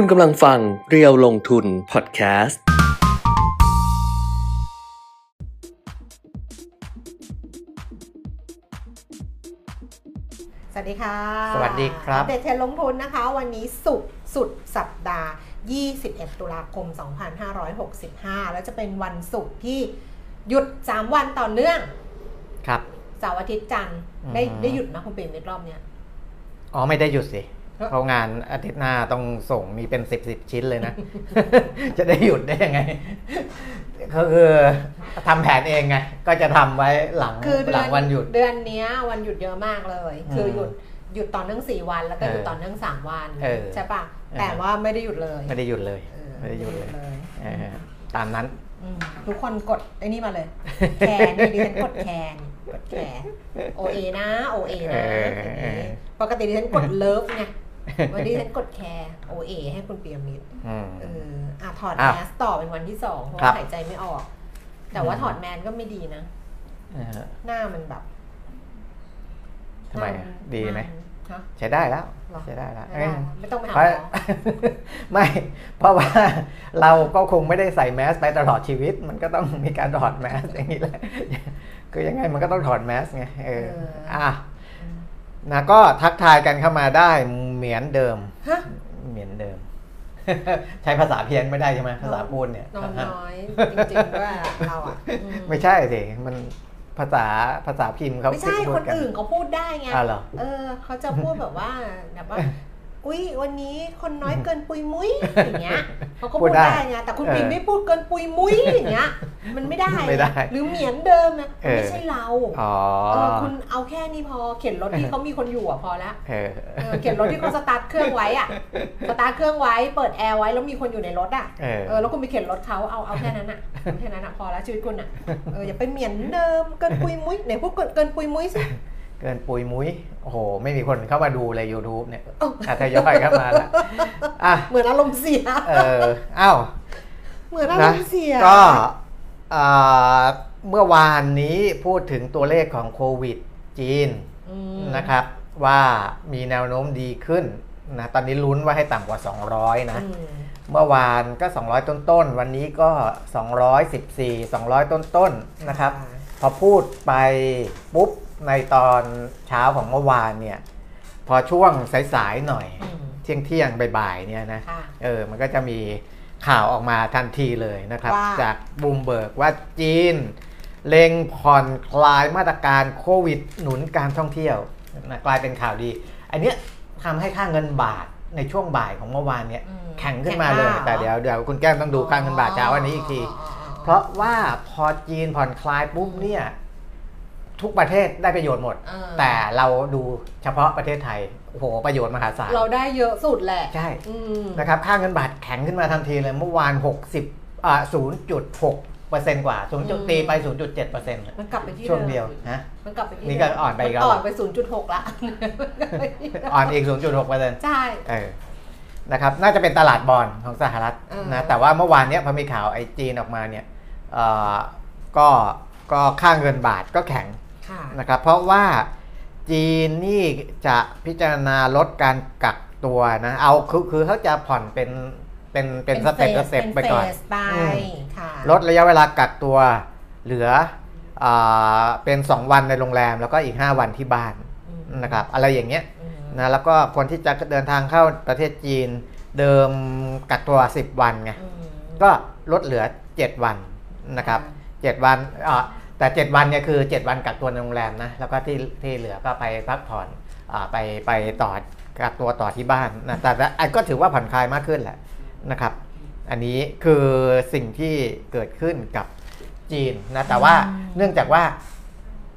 คุณกำลังฟังเรียวลงทุนพอดแคสต์ สวัสดีค่ะสวัสดีครับ อัปเดตเทรนด์ลงทุนนะคะ วันนี้สุกร์สุดสัปดาห์ 21 ตุลาคม 2565 แล้วจะเป็นวันศุกร์ที่หยุด 3 วันต่อเนื่องครับ เสาร์อาทิตย์จันทร์ได้อือฮึได้หยุดนะคุณเปรมในรอบเนี้ย อ๋อไม่ได้หยุดสิ เอ้อเพราะงานอาทิตย์หน้าต้องส่งมีเป็นสิบสิบชิ้นเลยนะ จะได้หยุดได้ยังไงก็คือทำแผนเองไง ก็จะทำไว้หลังคือเดืหลัอนงวันหยุด เดือนเนี้ยวันหยุดเยอะมากเลยอืมคือหยุดหยุดต่อเนื่อง4วันแล้วก็หยุดเออต่อเนื่อง3วันเออใช่ปะเออแต่ว่าไม่ได้หยุดเลย ไม่ได้หยุดเลยเออไม่ได้หยุดเลยไม่ได้หยุดเลยเออตามนั้นอืมทุกคนกดไอ้นี่มาเลย แคนนี่ดิฉันกดแคนกดแคนโอเอนะโอเอนะเอออย่างเอนี้อปกติดิฉันกดเลิฟไง วันนี้ดิฉันกดแคร์โอเอให้คุณเปียมิตรอืมเอออะถอดอ้าวแมสต่อเป็นวันที่สองเพราะครัว่าบหายใจไม่ออก แต่ว่าอืมถอดแมสก็ไม่ดีนะเออหน้ามันแบบทำไมน้าอะนดีไหมฮะใช้ได้แล้วหรอใช้ได้แล้วไม่ได้ไม่ต้องไปหาเพหมราะอไม่ เพราะว่าเราก็คงไม่ได้ใส่แมสไปตลอดชีวิต มันก็ต้องมีการถอดแมสอย่างนี้แหละคือยังไงมันก็ต้องถอดแมสไงเออเอออ่อะ นะก็ทักทายกันเข้ามาได้เหมือนเดิมฮะเหมือนเดิม ใช้ภาษาเพี้ยนไม่ได้ใช่ไหมภาษาปูนเนี่ยนอนน้อยจริงๆด้วยเราอะอืมไม่ใช่สิมันภาษาภาษาพิมพ์เขาไม่ใช่พูคดนกัอื่นเขาพูดได้ไงอะเหรอ เออเขาจะพูดแบบว่าแบบว่า อุ้ยวันนี้คนน้อยเกินปุยมุ้ยอย่างเงี้ยเขาก็พูพูดดได้ได้ไงแต่คุณเออปิงไม่พูดเกินปุยมุ้ยอย่างเงี้ยมันไม่ได้ไม่ได้ หรือเหมียนเดิมนะเออไม่ใช่เราอ๋อเออคุณเอาแค่นี้พอเข็นรถที่เขามีคนอยู่อะพอละเออเออเข็นรถที่เขาสตาร์ทเครื่องไว้อะสตาร์ทเครื่องไว้เปิดแอร์ไว้แล้วมีคนอยู่ในรถอะเออเออแล้วคุณไปเข็นรถเขาเอาเอาแค่นั้นอะเอาแค่นั้นอะพอแล้วชีวิตคุณอะเอออย่าไปเหมียนเดิมเกินปุยมุ้ยไหนพูดเกินเกินปุยมุ้ยสิ เกินปุยมุ้ยโอ้โห ไม่มีคนเข้ามาดูเลย YouTube เนี่ยเอ้าอาทยอยเข้ามาแล้วอะเหมือนอารมณ์เสียเอออ้าวเหมือนอารนะมณ์เสียก็อ่าเมื่อวานนี้พูดถึงตัวเลขของโควิดจีนอืมนะครับ ว่ามีแนวโน้มดีขึ้นนะตอนนี้ลุ้นว่าให้ต่ำกว่า 200 นะอืมเมื่อวานก็ 200 ต้นๆวันนี้ก็ 214 200 ต้นๆนะครับ พอพูดไปปุ๊บ ในตอนเช้าของเมื่อวานเนี่ย พอช่วงสายๆหน่อยอืมเที่ยงเที่ยงๆบ่ายๆเนี่ยนะค่ะเออมันก็จะมีข่าวออกมาทันทีเลยนะครับว่าจากบูมเบิร์กว่าจีน เล็งผ่อนคลายมาตรการโควิดหนุนการท่องเที่ยวนะกลายเป็นข่าวดี อันเนี้ยทำให้ค่าเงินบาทในช่วงบ่ายของเมื่อวานเนี่ยอืมแข็งขึ้นมาเลยแข็งมากแต่เดี๋ยวเดี๋ยวคุณแก้มต้องดูค่าเงินบาทเช้าวันนี้อีกที เพราะว่าพอจีนผ่อนคลายปุ๊บเนี่ย ทุกประเทศได้ประโยชน์หมดเออแต่เราดูเฉพาะประเทศไทยโอ้โหประโยชน์มหาศาลเราได้เยอะสุดแหละใช่อืมนะครับค่าเงินบาทแข็งขึ้นมาทันทีเลยเมื่อวาน 60อ่า0.6เปอร์เซ็นต์กว่า0จุดตีไป0.7เปอร์เซ็นต์มันกลับไปที่ช่วงมเดียวนะมันกลับไปที่นี่ก็เดิมอ่อนไปอีกแล้วมัอ่อนไป0.6ละอ่อนอีก0.6เปอร์เซ็นต์ใช่เออนะครับน่าจะเป็นตลาดบอลของสหรัฐเออนะแต่ว่าเมื่อวานเนี้ยพอมีข่าวไอจีนออกมาเนี่ยเอ่อก็ก็ค่าเงินบาทก็แข็งค่ะ นะครับเพราะว่าจีนนี่จะพิจารณาลดการกักตัวนะเอาคือคือเขาจะผ่อนเป็นเป็นเป็นสเต็ปสเต็ปไปก่อนเป็นเฟสไปอืมค่ะลดระยะเวลากักตัวเหลืออาเป็น 2 วันในโรงแรมแล้วก็อีก 5 วันที่บ้านอืมนะครับอะไรอย่างเงี้ยอืมนะแล้วก็คนที่จะเดินทางเข้าประเทศจีนเดิมกักตัว 10 วันไงอืมก็ลดเหลือ 7 วันนะครับ 7 วันอ่า แต่ 7 วันเนี่ยคือ 7 วันกักตัวในโรงแรมนะแล้วก็ที่ที่เหลือก็ไปพักผ่อนอาไปไปต่อกักตัวต่อที่บ้านนะแต่แต่อันก็ถือว่าผ่อนคลายมากขึ้นแหละนะครับ อันนี้คือสิ่งที่เกิดขึ้นกับจีนนะแต่ว่าอืมเนื่องจากว่า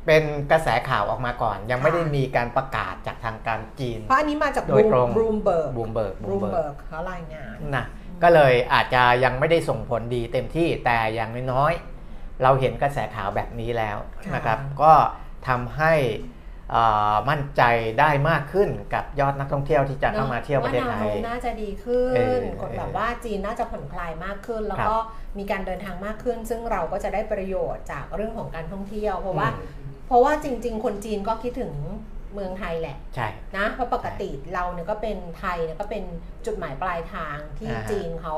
เป็นกระแสข่าวออกมาก่อน ยังไม่ได้ค่ะมีการประกาศจากทางการจีน เพราะอันนี้มาจากโดยตรง Bloomberg Bloombergกบรูมเบิร์กเขารายงานนะก็เลยอาจจะยังไม่ได้ส่งผลดีเต็มที่แต่อย่างน้อยๆ เราเห็นกระแสข่าวแบบนี้แล้วค่ะนะครับ ก็ทำให้เอ่อมั่นใจได้มากขึ้นกับยอดนักท่องเที่ยวที่จะเข้ามาเที่ยวประเทศไทว่ายแนวโน้มน่าจะดีขึ้เอนอคนแบบว่าจีนน่าจะผ่อนคลายมากขึ้น แล้วครับก็มีการเดินทางมากขึ้น ซึ่งเราก็จะได้ประโยชน์จากเรื่องของการท่องเที่ยว เพราะว่าอืมเพราะว่าจริง ๆ คนจีนก็คิดถึงเมืองไทยแหละใช่นะเพราะปกติเราเนี่ยก็เป็นไทยเนี่ยก็เป็นจุดหมายปลายทางที่อ่าฮะจีนเขา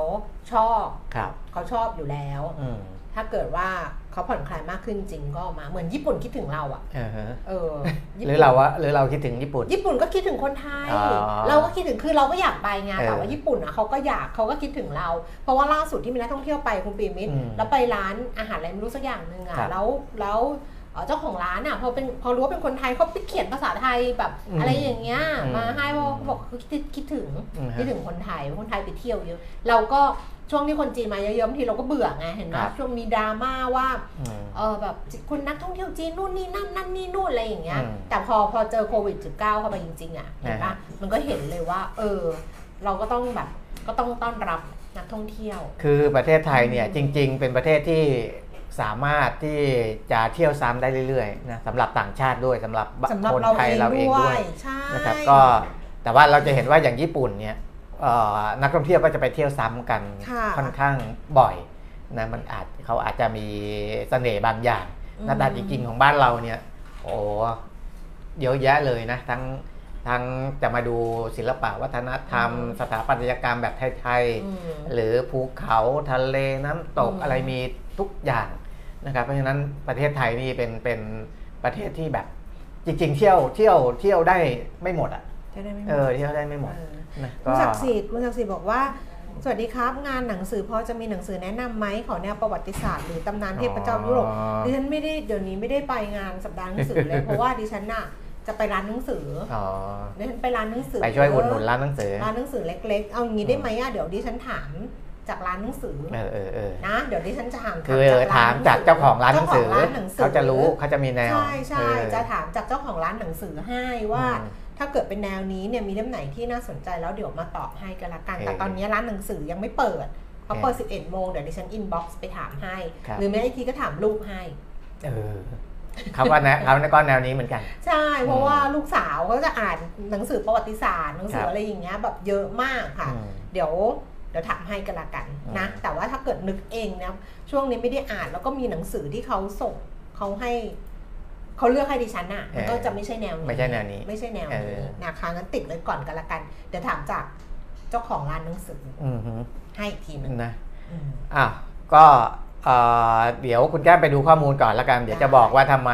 ชอบครับเขาชอบอยู่แล้วอืม ถ้าเกิดว่าเขาผ่อนคลายมากขึ้นจริงก็มาเหมือนญี่ปุ่นคิดถึงเราอะเออฮะเออญี่หปุ่นรือเราว่าหรือเราคิดถึงญี่ปุ่น ญี่ปุ่นก็คิดถึงคนไทยอ๋อเราก็คิดถึงคือเราก็อยากไปไงเออแต่ว่าญี่ปุ่นอะเขาก็อยากเขาก็คิดถึงเรา เพราะว่าล่าสุดที่มีนักท่องเที่ยวไปคุณปีมิตรอืมแล้วไปร้านอาหารอะไรไม่รู้สักอย่างหนึ่งอะครับแล้วแล้วเอ่อเจ้าของร้านอะพอเป็นพอรู้ว่าเป็นคนไทยเขาไปเขียนภาษาไทยแบบอืมอะไรอย่างเงี้ยอืมมาให้เพราะเขาบอกเขาคิดคิดถึงอืมฮะคิดถึงคนไทยคนไทยไปเที่ยวเยอะเราก็ ช่วงที่คนจีนมาเยอะๆบางทีเราก็เบื่อไงเห็นไหมครับช่วงมีดราม่าว่าอืมเออแบบคุณนักท่องเที่ยวจีนนู่นนี่นั่นนั่นนี่นู่นอะไรอย่างเงี้ย อืมแต่พอพอเจอโควิด -19 เข้าไปจริงๆอะเห็นนะปะฮะ มันก็เห็นเลยว่า เออ เราก็ต้องแบบก็ต้องต้อนรับนักท่องเที่ยว คือประเทศไทยเนี่ยจริง ๆ เป็นประเทศที่สามารถที่จะเที่ยวซ้ำได้เรื่อยๆนะสำหรับต่างชาติด้วยสำหรับสำหรับคนเราไทยเองเราเองด้วด้วยย ใช่ นะครับก็แต่ว่าเราจะเห็นว่าอย่างญี่ปุ่นเนี่ยเอ่อ นักท่องเที่ยวก็จะไปเที่ยวซ้ำกันค่ะค่อนข้างบ่อยนะมันอาจเขาอาจจะมีเสน่ห์บางอย่างอืมนะแต่จริงๆของบ้านเราเนี่ย โอ้เยอะแยะเลยนะ ทั้งทั้งจะมาดูศิลปะวัฒนธรรม สถาปัตยกรรมแบบไทยอืมๆหรือภูเขาทะเลน้ำตกอืมอะไรมีทุกอย่างนะครับ เพราะฉะนั้นประเทศไทยนี่เป็นเป็นประเทศที่แบบ จริง ๆ เที่ยวเที่ยวเที่ยวได้ไม่หมดอะจะได้ไม่หมเอดอเที่ยวได้ไม่หมดเออนะ คุณศักดิ์สิทธิ์คุณศักดิ์สิทธิ์บอกว่า สวัสดีครับ งานหนังสือพอจะมีหนังสือแนะนำไหมขอแนวประวัติศาสตร์หรือตำนานเทพเจ้ายุโรปอ๋อดิฉันไม่ได้เดี๋ยวนี้ไม่ได้ไปงานสัปดาห์หนังสือเลยเพราะว่าดิฉันน่ะจะไปร้านหนังสืออ๋อดิฉันไปร้านหนังสือ ไปช่วยอุดหนุนร้านหนังสือ ร้านหนังสือเล็กๆ เอางี้ได้ไหมอะเดี๋ยวดิฉันถามจากร้านหนังสือเออเออเออนะ เดี๋ยวดิฉันจะถามคือถามจากเจ้าของร้านหนังสือเจ้าของร้านหนังสือเขาจะรู้เขาจะมีแนว ใช่ใช่เออจะถามจากเจ้าของร้านหนังสือให้ว่าอืม ถ้าเกิดเป็นแนวนี้เนี่ยมีเล่มไหนที่น่าสนใจแล้วเดี๋ยวมาตอบให้กันละกันโอเคแต่ตอนนี้ร้านหนังสือยังไม่เปิดเขาเปิดโอเค11 โมงเดี๋ยวดิฉัน inbox ไปถามให้ครับหรือไม่ไอ้ทีก็ถามลูกให้เออเขาก็แนวเขาก็แนวนี้เหมือนกัน ใช่เพราะว่าลูกสาวเขาจะอ่านหนังสือประวัติศาสตร์หนังสืคอรับอะไรอย่างเงี้ยแบบเยอะมากค่ะอืมเดี๋ยวเดี๋ยวถามให้กันละกันนะอืมแต่ว่าถ้าเกิดนึกเองนะช่วงนี้ไม่ได้อ่านแล้วก็มีหนังสือที่เขาส่งเขาให้ เขาเลือกให้ดิฉันอะมันก็จะไม่ใช่แนวนี้ไม่ใช่แนวนี้ ไม่ใช่แนวเอนี้อนะคะงั้นติดไว้ก่อนกันละกัน เดี๋ยวถามจากเจ้าของร้านหนังสืออืมฮึให้อีกทีหนึงนะอืมอ้าวก็เอ่อเดี๋ยวคุณแก้มไปดูข้อมูลก่อนละกัน เดี๋ยวจะบอกว่าทำไม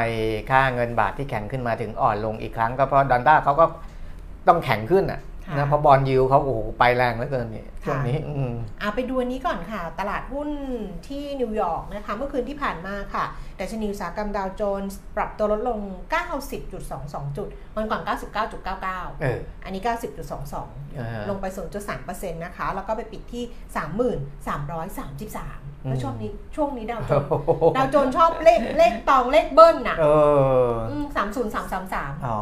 ค่าเงินบาทที่แข็งขึ้นมาถึงอ่อนลงอีกครั้ง ก็เพราะดอลลาร์เขาก็ต้องแข็งขึ้นอะค่ะ นะเพราะบอลยูเขาโอ้โหไปแรงเหลือเกินนี่ช่วงค่ะนี้อืมเอาไปดูอันนี้ก่อนค่ะ ตลาดหุ้นที่นิวยอร์กนะคะเมื่อคืนที่ผ่านมาค่ะดัชนีอุตสาหกรรมดาวโจนส์ปรับตัวลดลง 90.22 จุดวันก่อน 99.99เอออันนี้ 90.22อ่าฮะลงไป 0.3%นะคะ แล้วก็ไปปิดที่ 3333 แล้วช่วงนี้ช่วงนี้ดาวโจนส์ดาวโจนส์ชอบเลขเลขตองเลขเบิ้ลน่ะเออสามศูนย์สามสามสามอ๋อ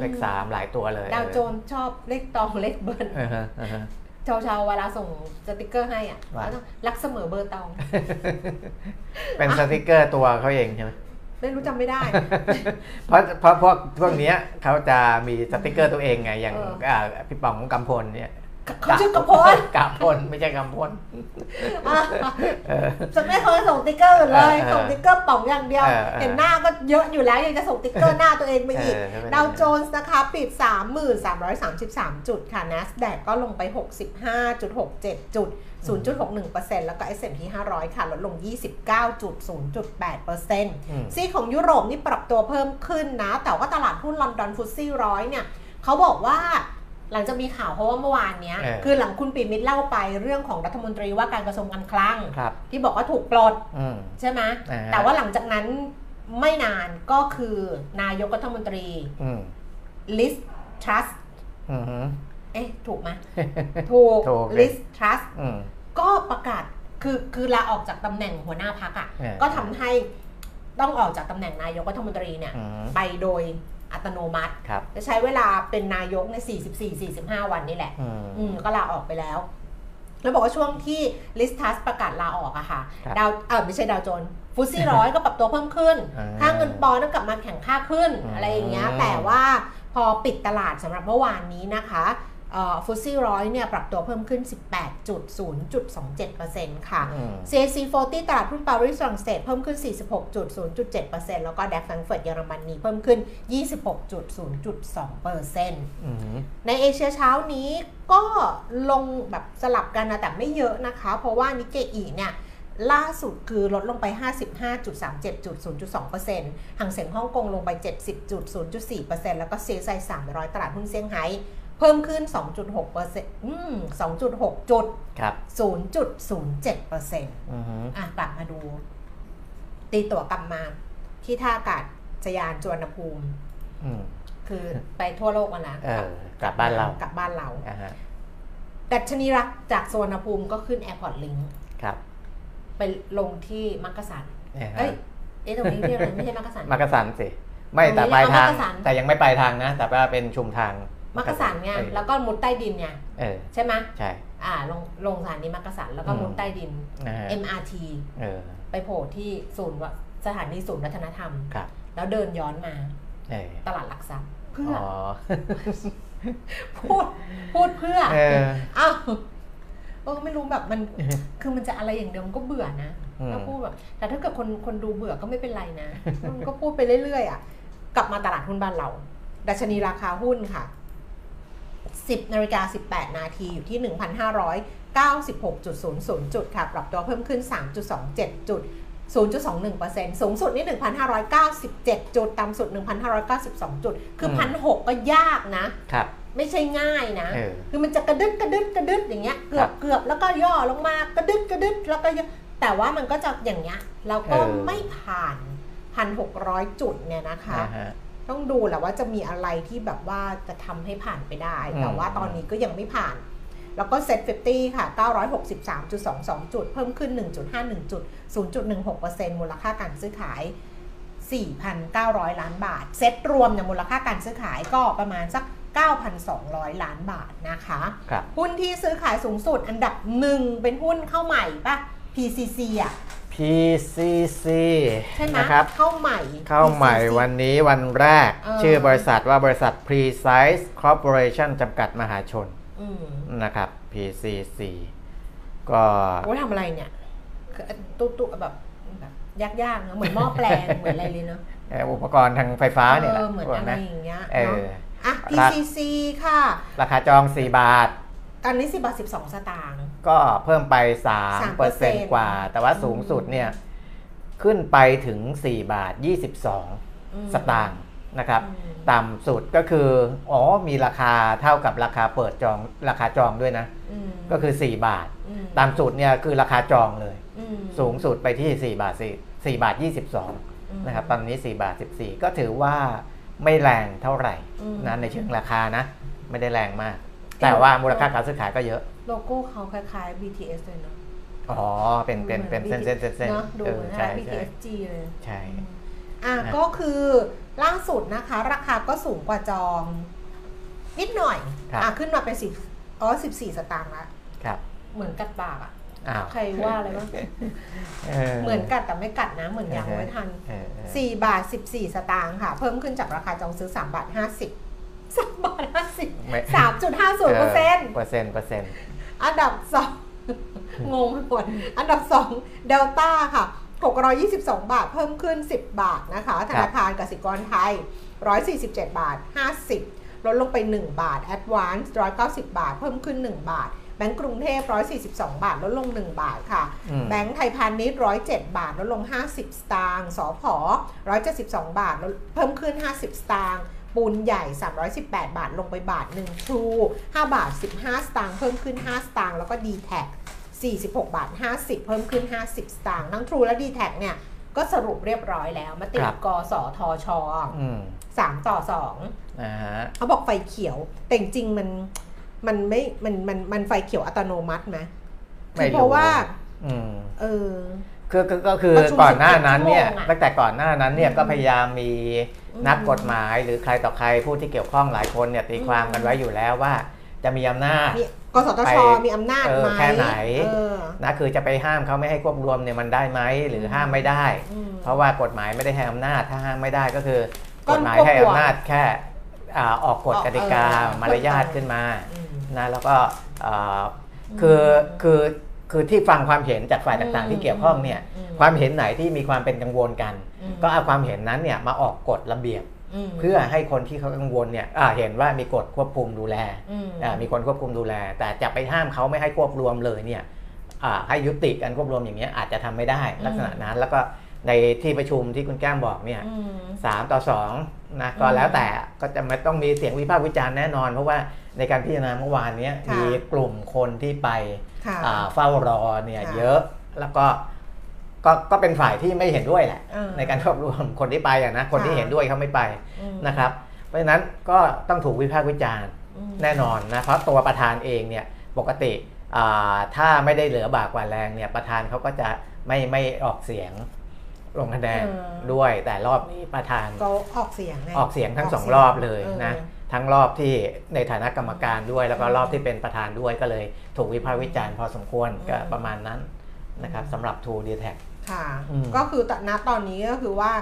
เลขสามหลายตัวเลย ดาวโจนส์ชอบเลขตองเลขเบิ้ลเออฮะเออฮะชาวชาวๆเวลาส่งสติกเกอร์ให้อะว่าแล้วต้องรักเสมอเบอร์ตอง เป็นสติกเกอร์ตัวเขาเองใช่ไหมไม่รู้จำไม่ได้ เพราะเพราะพวกพวกเนี้ยเขาจะมีสติกเกอร์ตัวเองไงอย่างเอออ่าพี่ป๋องกำพลเนี่ย เขาชื่อกระพลกำพลไม่ใช่กำพลอะเออจะไม่เคยส่งสติกเกอร์เลยเออส่งสติกเกอร์ป่องอย่างเดียวเออเออเห็นหน้าก็เยอะอยู่แล้วยังจะส่งสติกเกอร์หน้าตัวเองไปอีกเออไม่เป็นไรดาวโจนส์นะคะ ปิด3,333 จุดค่ะ NASDAQ ก็ลงไป 65.67 จุด 0.61%แล้วก็ S&P 500 ค่ะ ลดลง 29.08%อืมซีกของยุโรปนี่ปรับตัวเพิ่มขึ้นนะ แต่ว่าตลาดหุ้นลอนดอนฟุตซี่ร้อยเนี่ยเขาบอกว่า หลังจากมีข่าวเพราะว่าเมื่อวานเนี้ย เออคือหลังคุณปีมิตรเล่าไปเรื่องของรัฐมนตรีว่าการกระทรวงการคลัง ครับ ที่บอกว่าถูกปลดอืม ใช่ไหมอ่าแต่ว่าหลังจากนั้นไม่นานก็คือนายกรัฐมนตรีอืมลิสทรัสอืมฮึเอ๊ะถูกไหมถูกถูกเลยลิสทรัส อืม ก็ประกาศคือคือลาออกจากตำแหน่งหัวหน้าพักอะ เออ ก็ทำให้ต้องออกจากตำแหน่งนายกรัฐมนตรีเนี่ย อืม ไปโดย อัตโนมัติ ครับ จะใช้เวลาเป็นนายกใน 44-45 วันนี่แหละ อืม อืมก็ลาออกไปแล้ว แล้วบอกว่าช่วงที่ลิสทัสประกาศลาออกอะค่ะ ครับดาวเออไม่ใช่ดาวโจนส์ฟุตซี่ร้อยก็ปรับตัวเพิ่มขึ้น อ่าค่าเงินปอนด์ก็กลับมาแข็งค่าขึ้นอืม อะไรอย่างเงี้ย แต่ว่าพอปิดตลาดสำหรับเมื่อวานนี้นะคะ ฟุตซี่ร้อยเนี่ยปรับตัวเพิ่มขึ้น 18.0.27%ค่ะอืม CAC 40 ตลาดหุ้นปารีสฝรั่งเศสเพิ่มขึ้น 46.0.7%แล้วก็ดัคแฟรงก์เฟิร์ตเยอรมนีเพิ่มขึ้น 26.0.2%อืมในเอเชียเช้านี้ก็ลงแบบสลับกันนะแต่ไม่เยอะนะคะ เพราะว่านิเกอีเนี่ยล่าสุดคือลดลงไป 55.37.0.2%ห่างเสียงฮ่องกงลงไป 70.0.4%แล้วก็เซียไซ300 ตลาดหุ้นเซี่ยงไฮ้ เพิ่มขึ้น 2.6%อืม2.6 จุดครับ 0.07%อืมอะกลับมาดู ตีตั๋วกลับมา ที่ท่าอากาศยานจวนภูมิอืมคือไปทั่วโลกมาแล้วเออกลับบ้านเรา กลับบ้านเราอ่าฮะดัชนีรักจากสวนภูมิก็ขึ้นแอร์พอร์ตลิงครับ ไปลงที่มักกะสันอ่าฮะเอ้ย เอ๊ะตรงนี้เรียกอะไรไม่ใช่มักกะสัน มักกะสันสิ ไม่ตรงนี้แต่ปลายทางมักกะสันแต่ยังไม่ปลายทางนะ แต่ว่าเป็นชุมทาง มักกะสันไงเออแล้วก็มุดใต้ดินไงเออใช่ไหมใช่อ่าลงลงสถานีมักกะสันแล้วก็อืมมุดใต้ดินนะฮะ MRT เออไปโผล่ที่ศูนย์วะสถานีศูนย์วัฒนธรรมครับแล้วเดินย้อนมาเออตลาดหลักทรัพย์เพื่ออ๋อพูดพูดเพื่อเอออ้าวเออไม่รู้แบบมันคือมันจะอะไรอย่างเดียวมันก็เบื่อนะอืมถ้าพูดแบบแต่ถ้าเกิดคนคนดูเบื่อก็ไม่เป็นไรนะมันก็พูดไปเรื่อยๆอะกลับมาตลาดหุ้นบ้านเราดัชนีราคาหุ้นค่ะ 10นาฬิกา18 นาทีอยู่ที่ 1,596.00 จุดค่ะ ปรับตัวเพิ่มขึ้น 3.27 จุด 0.21%สูงสุดนี่ 1,597 จุด ต่ำสุด 1,592 จุด คืออืมพันหกก็ยากนะ ครับ ไม่ใช่ง่ายนะเออคือมันจะกระดึดกระดึดกระดึดอย่างเงี้ย เกือบครับเกือบแล้วก็ย่อลงมากระดึดกระดึดแล้วก็ย่อแต่ว่ามันก็จะอย่างเงี้ย แล้วก็เออไม่ผ่านพันหกร้อยจุดเนี่ยนะคะนะฮะ ต้องดูแหละว่าจะมีอะไรที่แบบว่าจะทำให้ผ่านไปได้อืมแต่ว่าตอนนี้ก็ยังไม่ผ่าน แล้วก็เซ็ต50 ค่ะ 963.22 จุด เพิ่มขึ้น 1.51 จุด 0.16%มูลค่าการซื้อขาย 4,900 ล้านบาท เซ็ตรวมเนี่ยมูลค่าการซื้อขายก็ประมาณสัก 9,200 ล้านบาทนะคะครับหุ้นที่ซื้อขายสูงสุดอันดับหนึ่งเป็นหุ้นเข้าใหม่ปะ PCC อะ PCC ใช่ไหมนะครับเข้าใหม่ เข้าใหม่ PCC วันนี้วันแรก เออ ชื่อบริษัทว่าบริษัท Precise Corporation จำกัดมหาชนอืมนะครับ PCC ก็โอ้ยทำอะไรเนี่ยคือตุ๊ตุ๊แบบแบบยากๆนะเหมือนหม้อแปลงเหมือนอะไรเลยเนาะเอ่ออุปกรณ์ทางไฟฟ้าเนี่ยแหละออเหมือนพวกอะไรนะ อย่างเงี้ยเอเนาะอ อะรัก PCC ค่ะ ราคาจอง 4 บาท ตอนนี้สิบาทสิบสองสตางค์ ก็เพิ่มไป3% 3%กว่า แต่ว่าสูงสุดเนี่ยขึ้นไปถึง 4 บาทอืม22 สตางค์นะครับอืมต่ำสุดก็คือ อ๋อมีราคาเท่ากับราคาเปิดจองราคาจองด้วยนะอืมก็คือ 4 บาทอืมต่ำสุดเนี่ยคือราคาจองเลยอืมสูงสุดไปที่ 4 บาท4 4บาทอืม22 นะครับ ตอนนี้ 4 บาท 14 ก็ถือว่าไม่แรงเท่าไหร่อืมนะในเชิงราคานะ ไม่ได้แรงมาก แต่ว่ามูลค่าการซื้อขายก็เยอะ โลโก้เขาคล้ายๆ BTS เลยเนาะอ๋อ เป็นเป็นเป็นเส้นเส้นเส้นเส้นเนาะดูเอเหอมือนใช่อะไรใช่ BTSG เลยใช่อะนะก็คือล่าสุดนะคะ ราคาก็สูงกว่าจอง นิดหน่อยครับอะขึ้นมาเป็นสิบอ๋อสิบสี่สตางค์ละครับ เหมือนกัดปากอะอ้าวใครว่าอะไรบ้างเหมือนกัดแต่ไม่กัดนะ เหมือนยังไม่ทันเออเออสี่บาทสิบสี่สตางค์ค่ะ เพิ่มขึ้นจากราคาจองซื้อสามบาทห้าสิบ สามบาทห้าสิบไม่ สามจุดห้าศูนย์เปอร์เซ็นต์เปอร์เซ็นต์เปอร์เซ็นต์ อันดับสอง งงไปหมดอันดับสองเดลต้าค่ะ622 บาทเพิ่มขึ้น 10 บาทนะคะ ธนาคารกสิกรไทย 147 บาท 50 ลดลงไป 1 บาท Advance 190 บาท เพิ่มขึ้น 1 บาท แบงก์กรุงเทพ 142 บาท ลดลง 1 บาทค่ะ อืม แบงก์ไทยพาณิชย์ 107 บาท ลดลง 50 สตางค์สพ172 บาทลดเพิ่มขึ้น 50 สตางค์ ปูนใหญ่ 318 บาทลงไปบาทหนึ่งทรู5บาท 15 สตางค์เพิ่มขึ้น 5 สตางค์แล้วก็ d t แท46 บาท 50 เพิ่มขึ้น 50 สตางค์ทั้ง True และ d t แทเนี่ยก็สรุปเรียบร้อยแล้วมติครับกสทชอืม3ต่อนะฮะ2เขาบอกไฟเขียว แต่จริงๆมันมันไม่มันมันมันไฟเขียวอัตโนมัติไหมไม่คือเพราะว่าอืมเออ คือก็ก็คือประชุมก่อนหน้านั้นเนี่ย17ชั่วโมงอะตั้งแต่ก่อนหน้านั้นเนี่ยอืมก็พยายามมีอืมนักกฎหมาย หรือใครต่อใครผู้ที่เกี่ยวข้องหลายคนเนี่ยตีความกันไว้อยู่แล้วว่า จะมีอำนาจ มีกสทช ไปมีอำนาจเออไหมแค่ไหน เออนะคือจะไปห้ามเขาไม่ให้ควบรวมเนี่ยมันได้ไหมหรือห้ามไม่ได้ อืม เพราะว่ากฎหมายไม่ได้ให้อำนาจถ้าห้ามไม่ได้ก็คือ ก็กฎหมายควบให้รวมอำนาจแค่อ่าออกกฎออกกติกาเออ มารยาทขึ้นมาอืม นะแล้วก็เอ่อคือคือ คือที่ฟังความเห็นจากฝ่ายต่างอืมๆที่เกี่ยวข้องเนี่ยอืมความเห็นไหนที่มีความเป็นกังวลกันอืมก็เอาความเห็นนั้นเนี่ยมาออกกฎระเบียบมเพื่อให้คนที่เขากังวลเนี่ยอ่าเห็นว่ามีกฎควบคุมดูแลอืมอ่ามีคนควบคุมดูแล แต่จะไปห้ามเขาไม่ให้ควบรวมเลยเนี่ยอ่าให้ยุติการควบรวมอย่างเงี้ยอาจจะทำไม่ได้ลักษณะนั้นแล้วก็ ในที่ประชุมที่คุณแก้มบอกเนี่ยอืมสามต่อสองนะก็อืมแล้วแต่ก็จะไม่ต้องมีเสียงวิพากษ์วิจารณ์แน่นอน เพราะว่าในการพิจารณาเมื่อวานเนี้ยค่ะมีกลุ่มคนที่ไปค่ะอ่าเฝ้ารอเนี่ยค่ะเยอะแล้วก็ก็ก็เป็นฝ่ายที่ไม่เห็นด้วยแหละเออในการควบรวมคนที่ไปอะนะคนที่ค่ะเห็นด้วยเขาไม่ไปอืมนะครับ เพราะฉะนั้นก็ต้องถูกวิพากษ์วิจารณ์อืมแน่นอนนะเพราะตัวประธานเองเนี่ยปกติอ่าถ้าไม่ได้เหลือบากกว่าแรงเนี่ยประธานเขาก็จะไม่ไม่ออกเสียง ลงคะแนนเออด้วยแต่รอบนี้ประธานก็ออกเสียงไงออกเสียงทั้งกสองสียรอบเลยออนะทั้งรอบที่ในฐานะกรรมการด้วย แล้วก็รอบที่เป็นประธานด้วยก็เลยถูกวิพากษ์วิจารณ์พอสมควรก็ประมาณนั้นนะครับสำหรับ True d e t a c ค่ะอืมก็คือตณตอนนี้ก็คือว่า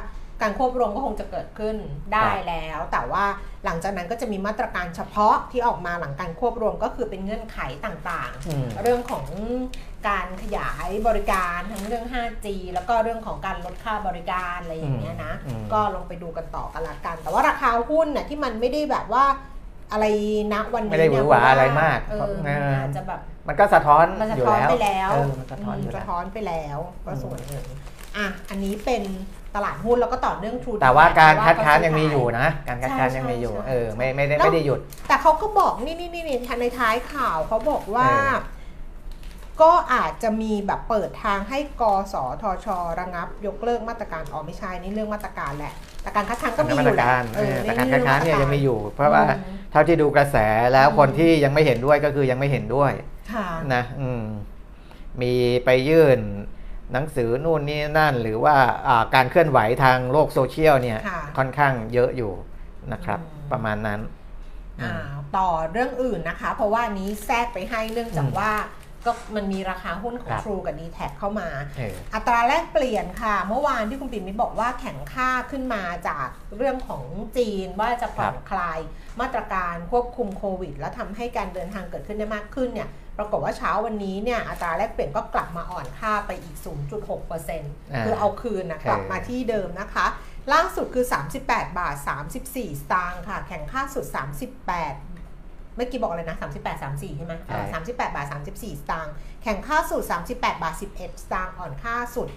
การควบรวมก็คงจะเกิดขึ้นได้ครับแล้ว แต่ว่าหลังจากนั้นก็จะมีมาตรการเฉพาะที่ออกมาหลังการควบรวมก็คือเป็นเงื่อนไขต่างอืมๆเรื่องของ การขยายบริการทั้งเรื่อง 5G แล้วก็เรื่องของการลดค่าบริการอะไรอย่างเงี้ยนะอืมก็ลองไปดูกันต่อกันละกัน แต่ว่าราคาหุ้นน่ะที่มันไม่ได้แบบว่าอะไรนะวันนี้ไม่ได้หวือหวาเนี่อะไรมากเออเออมันอาจจะแบบมันก็สะท้อนมันสะอยู่ท้อนแล้วไปแล้วเออมันสะท้อนอยู่มแล้สะวท้อนไปแล้วก็อืมส่วนหนึ่งอะอันนี้เป็นตลาดหุ้นแล้วก็ต่อเนื่อง True แต่ว่า Direct การเพะคัดค้านก็ยังมีอยู่ซื้ขนะ การคัดค้านใช่ยังมีอยู่ใช่เออไม่ไม่ได้แล้วไม่ได้หยุด แต่เขาก็บอกนี่นี่นี่นี่ในท้ายข่าวเขาบอกว่าเออ ก็อาจจะมีแบบเปิดทางให้กสทช ระงับ ยกเลิกมาตรการอ๋อไม่ใช่นี่เรื่องมาตรการแหละแต่การคัดค้านก็มีอมาตยู่รแหละการเออแต่การคัดค้านเนี่ยยังมีอยู่ เพราะว่าอืมเท่าที่ดูกระแสแล้วอืมคนที่ยังไม่เห็นด้วยก็คือยังไม่เห็นด้วยค่ะนะอืมมีไปยื่นหนังสือนู่นนี่นั่น หรือว่าอ่าการเคลื่อนไหวทางโลกโซเชียลเนี่ยค่ะค่อนข้างเยอะอยู่นะครับอืมประมาณนั้นอือ่ามต่อเรื่องอื่นนะคะ เพราะว่านี้แทรกไปให้เนื่องจากอืมว่า ก็มันมีราคาหุ้นของครับ True กับ d t แทเข้ามาเอออัตราแลกเปลี่ยนค่ะ เมื่อวานที่คุณปิ่มมิตรบอกว่าแข็งค่าขึ้นมาจากเรื่องของจีนว่าจะผ่อนคลายมาตรการควบคุมโควิด แล้วทำให้การเดินทางเกิดขึ้นได้มากขึ้นเนี่ยปรากฏว่าเช้าวันนี้เนี่ยอัตราแลกเปลี่ยนก็กลับมาอ่อนค่าไปอีก 0.6%คือเอาคืนนะกลับมาที่เดิมนะคะ ล่าสุดคือ 38 บาท 34 สตางค์ค่ะ แข่งค่าสุด 38 เมื่อกี้บอกอะไรนะ 38 34 ใช่ไหมเออใช่38บาท 34 สตางค์ แข่งค่าสุด 38 บาท 11 สตางค์ อ่อนค่าสุด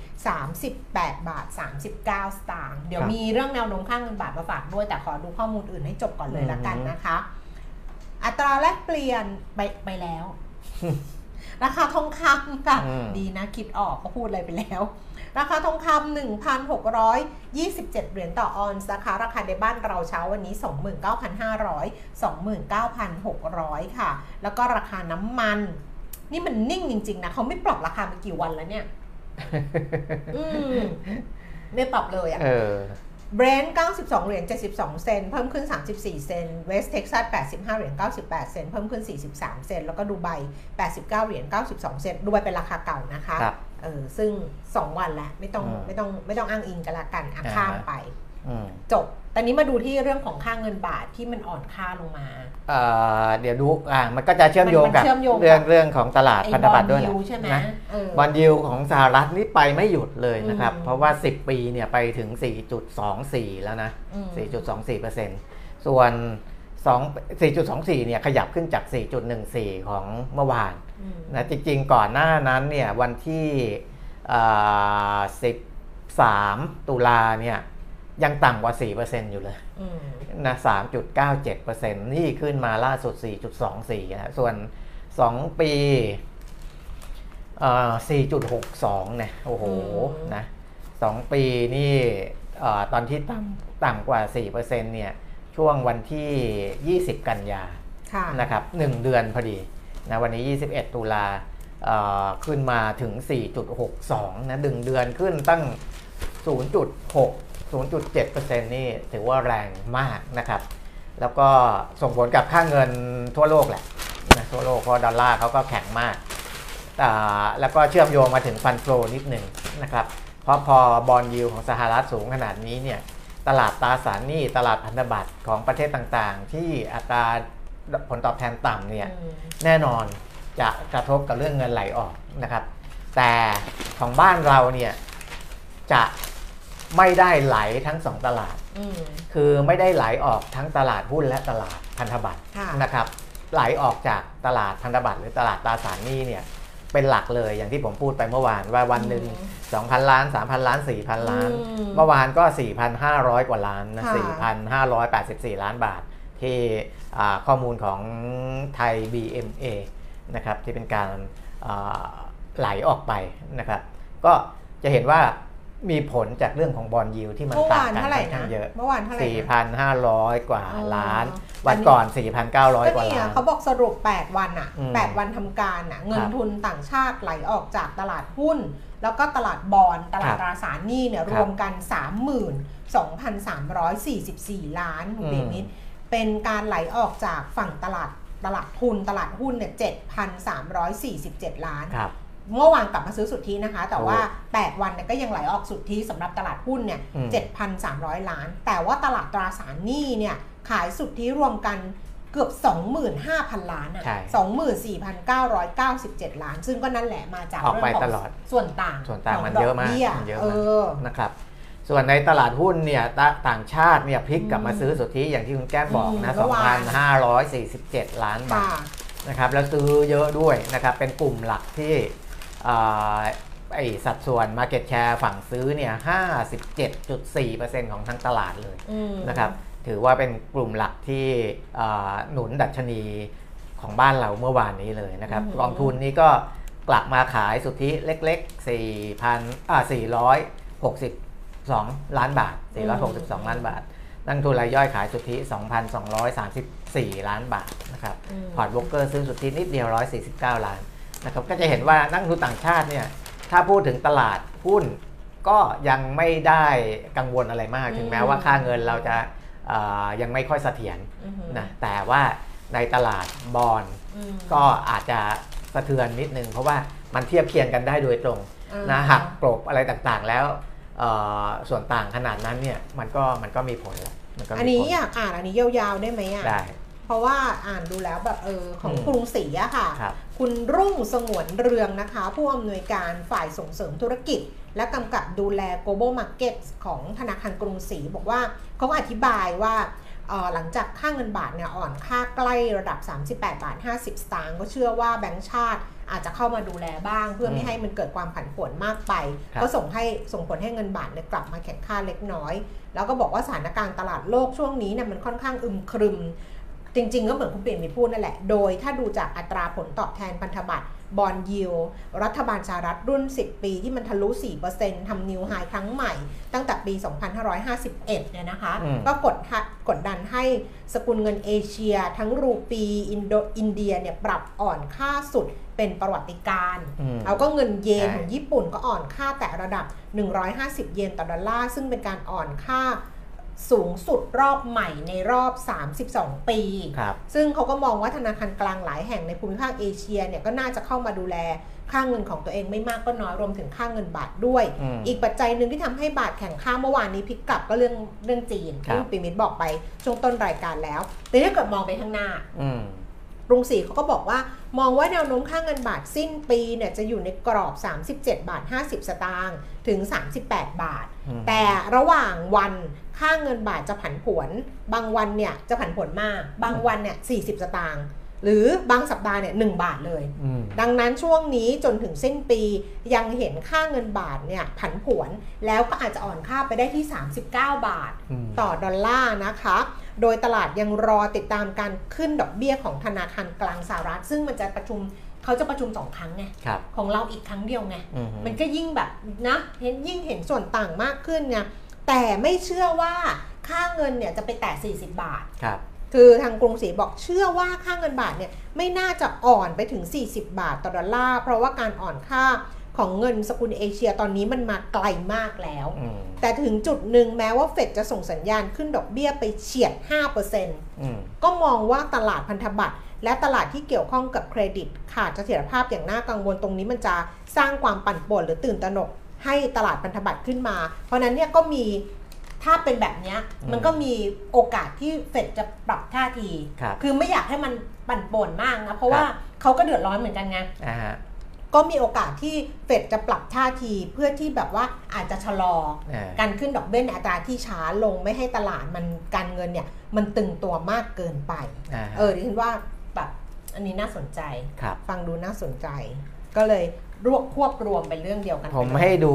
38 บาท 39 สตางค์ เดี๋ยวมีเรื่องแนวโน้มค่าเงินบาทมาฝากด้วย แต่ขอดูข้อมูลอื่นให้จบก่อนเลยละกันนะคะ อัตราแลกเปลี่ยนไปไปแล้ว ราคาทองคำค่ะ อืม ดีนะคิดออกก็พูดอะไรไปแล้ว ราคาทองคำ1,627 เหรียญต่อออนซ์นะคะ ราคาในบ้านเราเช้าวันนี้ 29,500 29,600 ค่ะ แล้วก็ราคาน้ำมัน นี่มันนิ่งจริง ๆ นะเขาไม่ปรับราคามากี่วันแล้วเนี่ยอืมไม่ปรับเลยอะเออเบรนท์92 เหรียญ 72 เซนต์เพิ่มขึ้น 34 เซนต์ West Texas 85 เหรียญ 98 เซนต์เพิ่มขึ้น 43 เซนต์แล้วก็ดูไบ 89 เหรียญ 92 เซนต์ดูไบเป็นราคาเก่านะคะครับ เออซึ่ง2วันแล้วไม่ต้องอืมไม่ต้องไม่ต้องอ้างอิงกันละกันอะอ่าข้ามไปอืมจบตอนนี้มาดูที่เรื่องของค่าเงินบาทที่มันอ่อนค่าลงมาเอ่อเดี๋ยวดูอ่ามันก็จะเชื่อมโยงมันกับเชื่อมโยงกับเรื่องเรื่องของตลาดไอ้พันบธอบัลตรด้วยแหยิละวใช่ไหมนะเออบอลยิวของสหรัฐนี่ไปไม่หยุดเลยนะครับอืมเพราะว่า 10 ปีเนี่ยไปถึง 4.24 แล้วนะอืม4.24%ส่วน2 4.24 เนี่ยขยับขึ้นจาก 4.14 ของเมื่อวานอืม นะจริงๆก่อนหน้านั้นเนี่ยวันที่อ่า13 ตุลาเนี่ยยังต่ำกว่า 4%อยู่เลยอืมนะ3.97%นี่ขึ้นมาล่าสุด 4.24นะส่วน 2 ปีเอ่อ4.62เนี่ยโอ้โหอืมนะสองปีนี่เอ่อตอนที่ต่ำต่ำกว่า 4%เนี่ยช่วงวันที่ 20 กันยาค่ะนะครับ 1 เดือนพอดี นะวันนี้ 21 ตุลาขึ้นมาถึง 4.62 นะ ดึงเดือนขึ้นตั้ง 0.6 0.7%นี่ถือว่าแรงมากนะครับ แล้วก็ส่งผลกับค่าเงินทั่วโลกแหละนะทั่วโลกเพราะดอลลาร์เขาก็แข็งมากแล้วก็เชื่อมโยงมาถึงฟันโฟนิดหนึ่งนะครับ เพราะพอบอลยิวของสหรัฐสูงขนาดนี้เนี่ย ตลาดตราสารหนี้ ตลาดพันธบัตรของประเทศต่างๆ ที่อัตรา ผลตอบแทนต่ำเนี่ยอืมแน่นอนจะกระทบกับเรื่องเงินไหลออกนะครับ แต่ของบ้านเราเนี่ยจะไม่ได้ไหลทั้งสองตลาดอืมคือไม่ได้ไหลออกทั้งตลาดหุ้นและตลาดพันธบัตรค่ะนะครับ ไหลออกจากตลาดพันธบัตรหรือตลาดตราสารหนี้เนี่ยเป็นหลักเลยอย่างที่ผมพูดไปเมื่อวานว่าวันหนึ่งอืม2,000 ล้าน 3,000 ล้าน 4,000 ล้านอืมเมื่อวานก็ 4,500 กว่าล้านนะค่ะ4,584 ล้านบาท ที่อ่าข้อมูลของไทย BMA นะครับที่เป็นการอ่าไหลออกไปนะครับ ก็จะเห็นว่ามีผลจากเรื่องของบอลยิวที่มันเมื่อต่างวานกันเท่าไหร่ค่อนข้านะงเยอะเมื่อวานเท่าไหร่นะ4,500 กว่าอ๋อล้าน วัวันนนี้ก่อนก็4,900 กว่านี่ล้าอะนเขาบอกสรุป 8 วันอะอืม8วันทำการอะเงิคนรับทุนต่างชาติไหลออกจากตลาดหุ้น แล้วก็ตลาดบอลตลาดครับตราสารหนี้เนี่ยครรับวมกัน 32,344 ล้านคุณอืมเบมิต เป็นการไหลออกจากฝั่งตลาดตลาดทุนตลาดหุ้นเนี่ย7,347 ล้านครับเมื่อวานกลับมาซื้อสุทธินะคะ แต่ว่าโอ้8วันเนี่ยก็ยังไหลออกสุทธิสำหรับตลาดหุ้นเนี่ยอืม7,300 ล้าน แต่ว่าตลาดตราสารหนี้เนี่ยขายสุทธิรวมกันเกือบ 25,000 ล้านอะใช่24,997 ล้าน ซึ่งก็นั่นแหละมาจากออกไปเรื่องขตองลอดส่วนต่างส่วนต่างขมันดเยอะมากบี้มันเยอะเอมากอนะครับ ส่วนในตลาดหุ้นเนี่ยตะต่างชาติเนี่ยพลิกกลับมาซื้อสุทธิอย่างที่คุณแก้มบอกนะอืมเมื่อวาน2,547 ล้านบาค่ะทนะครับแล้วซื้อเยอะด้วยนะครับเป็นกลุ่มหลักที่อ่าไอสัดส่วน Market Share ฝั่งซื้อเนี่ย57.4%ของทั้งตลาดเลยอืมนะครับถือว่าเป็นกลุ่มหลักที่อ่าหนุนดัชนีของบ้านเราเมื่อวานนี้เลยนะครับอืมกองทุนนี้ก็กลับมาขายสุทธิเล็ก ๆ 4,000อ่า 462ล้านบาท 462 ล้านบาท นักลงทุนรายย่อยขายสุทธิ 2,234 ล้านบาทนะครับอืมพอร์ตโบรกเกอร์ซื้อสุทธินิดเดียว 149 ล้านนะครับก็จะเห็นว่านักลงทุนต่างชาติเนี่ยถ้าพูดถึงตลาดหุ้นก็ยังไม่ได้กังวลอะไรมาก ถึงแม้ว่าค่าเงินเราจะเอ่อยังไม่ค่อยเสถียรอืมนะแต่ว่าในตลาดบอลอืมก็อาจจะสะเทือนนิดนึง เพราะว่ามันเทียบเคียงกันได้โดยตรงอ่านะหักกลบอะไรต่างๆ แล้วเอ่อ ส่วนต่างขนาดนั้นเนี่ยมันก็มันก็มีผลแหละมันก็มีอันนี้ผลอยากอ่านอันนี้ยาวๆได้ไหมอะ ได้ เพราะว่าอ่านดูแล้วแบบเออของอืม กรุงศรีอะค่ะ ครับ คุณรุ่งสงวนเรืองนะคะ ผู้อำนวยการฝ่ายส่งเสริมธุรกิจ และกำกับดูแล global market ของธนาคารกรุงศรีบอกว่าเขาก็อธิบายว่าเอ่อหลังจากค่าเงินบาทเนี่ยอ่อนค่าใกล้ระดับ 38 บาท 50 สตางค์ก็เชื่อว่าแบงก์ชาติ อาจจะเข้ามาดูแลบ้าง เพื่อไม่อืมให้มันเกิดความผันผวนมากไปครับก็ส่งให้ส่งผลให้เงินบาทเนี่ยกลับมาแข็งค่าเล็กน้อย แล้วก็บอกว่าสถานการณ์ตลาดโลกช่วงนี้เนี่ยมันค่อนข้างอึมครึม จริง ๆ ก็เหมือนคุณเปลี่ยนมีพูดนั่นแหละ โดยถ้าดูจากอัตราผลตอบแทนพันธบัตรบอลยิวรัฐบาลสหรัฐรุ่น 10 ปีที่มันทะลุ 4%ทำนิวไฮครั้งใหม่ ตั้งแต่ปี 2551 เนี่ยนะคะอืมก็กดฮะกดดันให้สกุลเงินเอเชีย ทั้งรูปีอินโดอินเดียเนี่ยปรับอ่อนค่าสุด เป็นประวัติการณ์อืมแล้วก็เงินเยนใช่ของญี่ปุ่นก็อ่อนค่าแต่ระดับ 150 เยนต่อดอลลาร์ซึ่งเป็นการอ่อนค่าสูงสุดรอบใหม่ในรอบ 32 ปีครับซึ่งเขาก็มองว่าธนาคารกลางหลายแห่งในภูมิภาคเอเชียเนี่ยก็น่าจะเข้ามาดูแลค่าเงินของตัวเองไม่มากก็น้อยรวมถึงค่าเงินบาทด้วยอืมอีกปัจจัยหนึ่งที่ทำให้บาทแข็งค่าเมื่อวานนี้พลิกกลับก็เรื่องเรื่องจีนครับที่คุณปิมิตบอกไปช่วงต้นรายการแล้ว แต่ถ้าเกิดมองไปข้างหน้าอืม กรุงศรีเขาก็บอกว่ามองว่าแนวโน้มค่าเงินบาทสิ้นปีเนี่ยจะอยู่ในกรอบ 37 บาท 50 สตางค์ถึง 38 บาทอืมแต่ระหว่างวันค่าเงินบาทจะผันผวน บางวันเนี่ยจะผันผวนมาก บางวันเนี่ย 40 สตางค์ หรือบางสัปดาห์เนี่ย1บาทเลยอืมดังนั้นช่วงนี้จนถึงสิ้นปียังเห็นค่าเงินบาทเนี่ยผันผวนแล้วก็อาจจะอ่อนค่าไปได้ที่ 39 บาทอืมต่อดอลลาร์นะคะ โดยตลาดยังรอติดตามการขึ้นดอกเบี้ยของธนาคารกลางสหรัฐ ซึ่งมันจะประชุมเขาจะประชุมสองครั้งไงครับของเราอีกครั้งเดียวไงอืมมันก็ยิ่งแบบนะเห็นยิ่งเห็นส่วนต่างมากขึ้นไงแต่ไม่เชื่อว่าค่าเงินเนี่ยจะไปแตะ40 บาท ครับคือทางกรุงศรีบอกเชื่อว่าค่าเงินบาทเนี่ยไม่น่าจะอ่อนไปถึง 40 บาทต่อดอลลาร์ เพราะว่าการอ่อนค่าของเงินสกุลเอเชียตอนนี้มันมาไกลมากแล้วอืมแต่ถึงจุดหนึ่งแม้ว่าเฟดจะส่งสัญญาณขึ้นดอกเบี้ยไปเฉียด5%อืมก็มองว่าตลาดพันธบัตรและตลาดที่เกี่ยวข้องกับเครดิต ขาดเสถียรภาพอย่างน่ากังวลตรงนี้มันจะสร้างความปั่นป่วนหรือตื่นตระหนกให้ตลาดพันธบัตรขึ้นมา เพราะฉะนั้นเนี่ยก็มี ถ้าเป็นแบบเนี้ยอืมมันก็มีโอกาสที่เฟดจะปรับท่าทีครับคือไม่อยากให้มันปั่นป่วนมากนะ เพราะว่าครับเขาก็เดือดร้อนเหมือนกันไงอ่าฮะก็มีโอกาสที่เฟดจะปรับท่าทีเพื่อที่แบบว่าอาจจะชะลอเออการขึ้นดอกเบี้ยในอัตราที่ช้าลงไม่ให้ตลาดมันการเงินเนี่ย มันตึงตัวมากเกินไปอ่าฮะเออดิฉันว่าแบบอันนี้น่าสนใจครับฟังดูน่าสนใจ ก็เลยรวบควบรวมเป็นเรื่องเดียวกัน ผมไปเลยให้ดู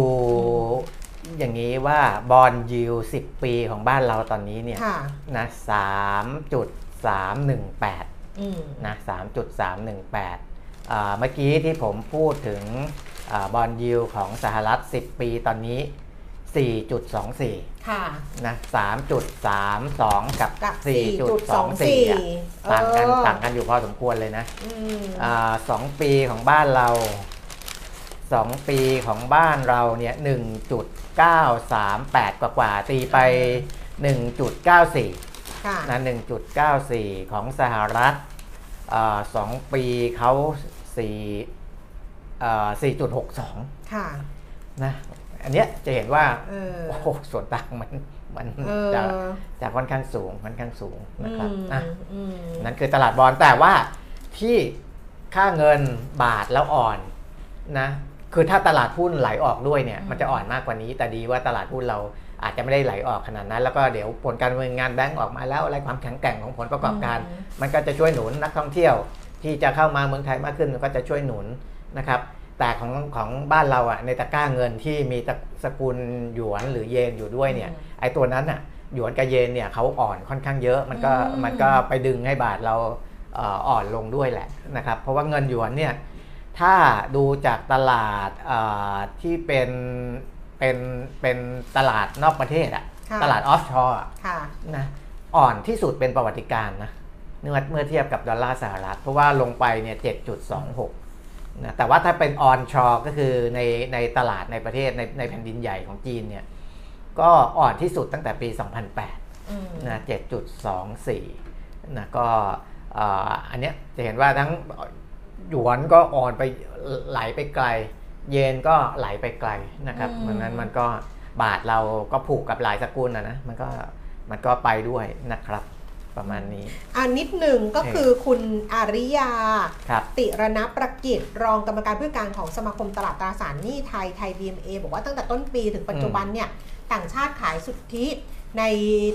อย่างนี้ว่าบอลยิวสิบปีของบ้านเราตอนนี้เนี่ยค่ะนะสามจุดสามหนึ่งแปดอืมนะสามจุดสามหนึ่งแปดเมื่อกี้ที่ผมพูดถึงอาบอลยิวของสหรัฐ 10 ปีตอนนี้ 4.24 ค่ะ นะ3.32 กับกับ4.24อะ4.24ต่างกันเออ ต่างกันอยู่พอสมควรเลยนะอืมอาสองปีของบ้านเรา สองปีของบ้านเราเนี่ยหนึ่งจุดเก้าสามแปดกว่ากว่าๆตีไปหนึ่งจุดเก้าสี่ค่ะนะหนึ่งจุดเก้าสี่ของสหรัฐอ่าสองปีเขาสี่สี่จุดหกสองค่ะ นะอันเนี้ยจะเห็นว่า เออ โอ้โหส่วนต่างมันมันเออ จะจะค่อนข้างสูงค่อนข้างสูงนะครับอืมอะอืมนั่นคือตลาดบอลแต่ว่าที่ค่าเงินบาทแล้วอ่อนนะ คือถ้าตลาดหุ้นไหลออกด้วยเนี่ยอืมมันจะอ่อนมากกว่านี้ แต่ดีว่าตลาดหุ้นเราอาจจะไม่ได้ไหลออกขนาดนั้น แล้วก็เดี๋ยวผลการดำเนินงานแบงก์ออกมาแล้วอะไรความแข็งแกร่งของผลประกอบการ มันก็จะช่วยหนุนนักท่องเที่ยว ที่จะเข้ามาเมืองไทยมากขึ้นมันก็จะช่วยหนุนนะครับแต่ของของบ้านเราอะในตะกร้าเงินที่มีตระสกุลหยวนหรือเยนอยู่ด้วยเนี่ยอืมไอ้ตัวนั้นอะหยวนกับเยนเนี่ยเขาอ่อนค่อนข้างเยอะมันก็อืมมันก็ไปดึงให้บาทเราเอ่ออ่อนลงด้วยแหละนะครับเพราะว่าเงินหยวนเนี่ย ถ้าดูจากตลาดเอ่อที่เป็นเป็นเป็นตลาดนอกประเทศอะค่ะตลาดออฟชอร์ค่ะนะอ่อนที่สุดเป็นประวัติการณ์นะเมื่อเมื่อเทียบกับดอลลาร์สหรัฐ เพราะว่าลงไปเนี่ย7.26นะแต่ว่าถ้าเป็นออนชอก็คือในในตลาดในประเทศในในแผ่นดินใหญ่ของจีนเนี่ยก็อ่อนที่สุดตั้งแต่ปี 2008อืมนะ7.24นะก็เอ่ออันเนี้ยจะเห็นว่าทั้ง หยวนก็อ่อนไปไหลไปไกล เยนก็ไหลไปไกลนะครับเพราะฉะนั้นมันก็บาทเราก็ผูกกับหลายสกุลนะนะมันก็มันก็ไปด้วยนะครับประมาณนี้อันนิดหนึ่งก็คือคุณอาริยาครับติรณประกิจ รองกรรมการผู้การของสมาคมตลาดตราสารหนี้ไทยไทย BMA บอกว่าตั้งแต่ต้นปีถึงปัจจุบันเนี่ย ต่างชาติขายสุทธิ ใน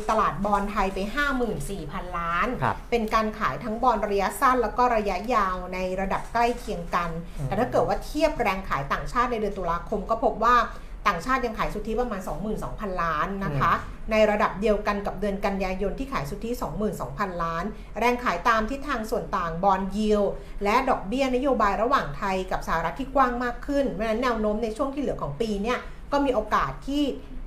ตลาดบอลไทยไป 54,000 ล้านครับเป็นการขายทั้งบอลระยะสั้นแล้วก็ระยะยาวในระดับใกล้เคียงกันอืมแต่ถ้าเกิดว่าเทียบแรงขายต่างชาติในเดือนตุลาคมก็พบว่าต่างชาติยังขายสุทธิประมาณ 22,000 ล้านนะคะ ในระดับเดียวกันกับเดือนกันยายนที่ขายสุทธิ 22,000 ล้าน แรงขายตามทิศทางส่วนต่างบอลยิวและดอกเบี้ยนโยบายระหว่างไทยกับสหรัฐที่กว้างมากขึ้นเพราะฉะนั้นแนวโน้มในช่วงที่เหลือของปีเนี่ยก็มีโอกาสที่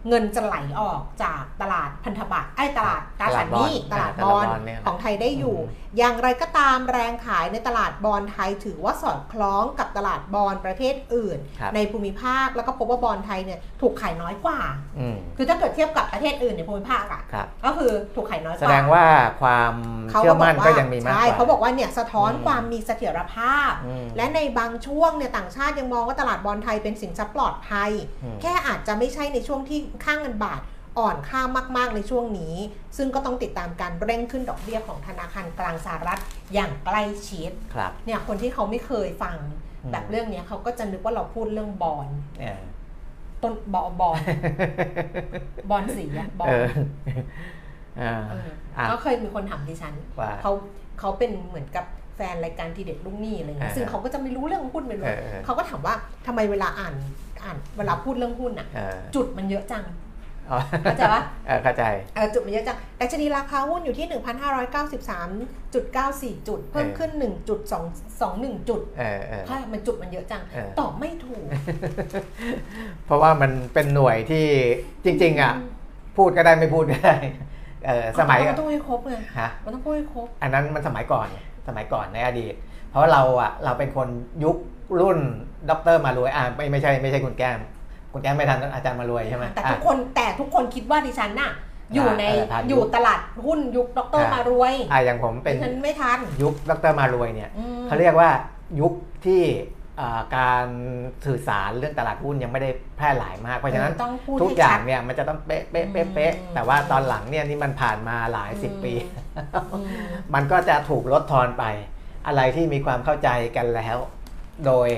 เงินจะไหลออกจากตลาดพันธบัตรไอ้ยตลาดตราสารหนี้ตตลาลาดดบบออลลเนี่ยของไทยได้อยู่อืมอย่างไรก็ตามแรงขายในตลาดบอลไทยถือว่าสอดคล้องกับตลาดบอลประเทศอื่นครับในภูมิภาคแล้วก็พบว่าบอลไทยเนี่ยถูกขายน้อยกว่าอืมคือถ้าเกิดเทียบกับประเทศอื่นในภูมิภาคอะครับก็คือถูกขายน้อยกแสว่าดงว่าความเขาเชื่อมั่นบก็ว่ายังมีมากกใช่ว่าเขาบอกว่าเนี่ยสะท้อนอืมความมีเสถียรภาพอืมและในบางช่วงเนี่ยต่างชาติยังมองว่าตลาดบอลไทยเป็นสินทรัพย์ปลอดภัยอืมแค่อาจจะไม่ใช่ในช่วงที่ค่างเงินบาทอ่อนค่ามากๆในช่วงนี้ ซึ่งก็ต้องติดตามการเร่งขึ้นดอกเบี้ยของธนาคารกลางสหรัฐอย่างใกล้ชิดครับเนี่ยคนที่เขาไม่เคยฟังอืมแบบเรื่องเนี้ยเขาก็จะนึกว่าเราพูดเรื่องบอลเออต้นบอลบอลบอลสีอะบอเอลอเออเอออะก็เคยมีคนถามดิฉันว่าเขาเขาเป็นเหมือนกับแฟนรายการทีเด็ดลูกหนี้อะไรเงี้ยอ่าซึ่งเขาก็จะไม่รู้เรื่องหุ้นไม่รู้เออเออเขาก็ถามว่าทำไมเวลาอ่าน อ่านเวลาพูดเรื่องหุ้นอะเออจุดมันเยอะจังอ๋อเข้าใจปะเออเข้าใจเออจุดมันเยอะจังดัชนีราคาหุ้นอยู่ที่ 1,593.94 จุด เพิ่มขึ้น 1.21จุดเออเออถ้ามันจุดมันเยอะจังเออตอบไม่ถูก เพราะว่ามันเป็นหน่วยที่จริง ๆ อะ พูดก็ได้ไม่พูดก็ได้เออสมัยมันต้องให้ครบไงฮะมันต้องพูดให้ครบ อันนั้นมันสมัยก่อนไงสมัยก่อนในอดีต เพราะเราอะเราเป็นคนยุครุ่น ด็อกเตอร์มารวยอ่าไม่ไม่ใช่ไม่ใช่คุณแก้ม คุณแก้มไม่ทันอาจารย์มารวยใช่ไหมแต่อะทุกคนแต่ทุกคนคิดว่าดิฉันน่ะอยู่ในเออทันยุคอยู่ตลาดหุ้นยุคดรอ่ามมารวยอะอย่างผมเป็นดิฉันไม่ทันยุคด็อกเตอร์มารวยเนี่ยอืมเขาเรียกว่ายุคที่อ่าการสื่อสารเรื่องตลาดหุ้นยังไม่ได้แพร่หลายมาก เพราะฉะนั้นต้องพูดทุกให้อย่าชังดเนี่ยมันจะต้องเป๊ะเป๊ะเป๊ะเป๊ะอืมแต่ว่าตอนหลังเนี่ยนี่มันผ่านมาหลายสิบอืมปีอืมมันก็จะถูกลดทอนไป อะไรที่มีความเข้าใจกันแล้ว โดย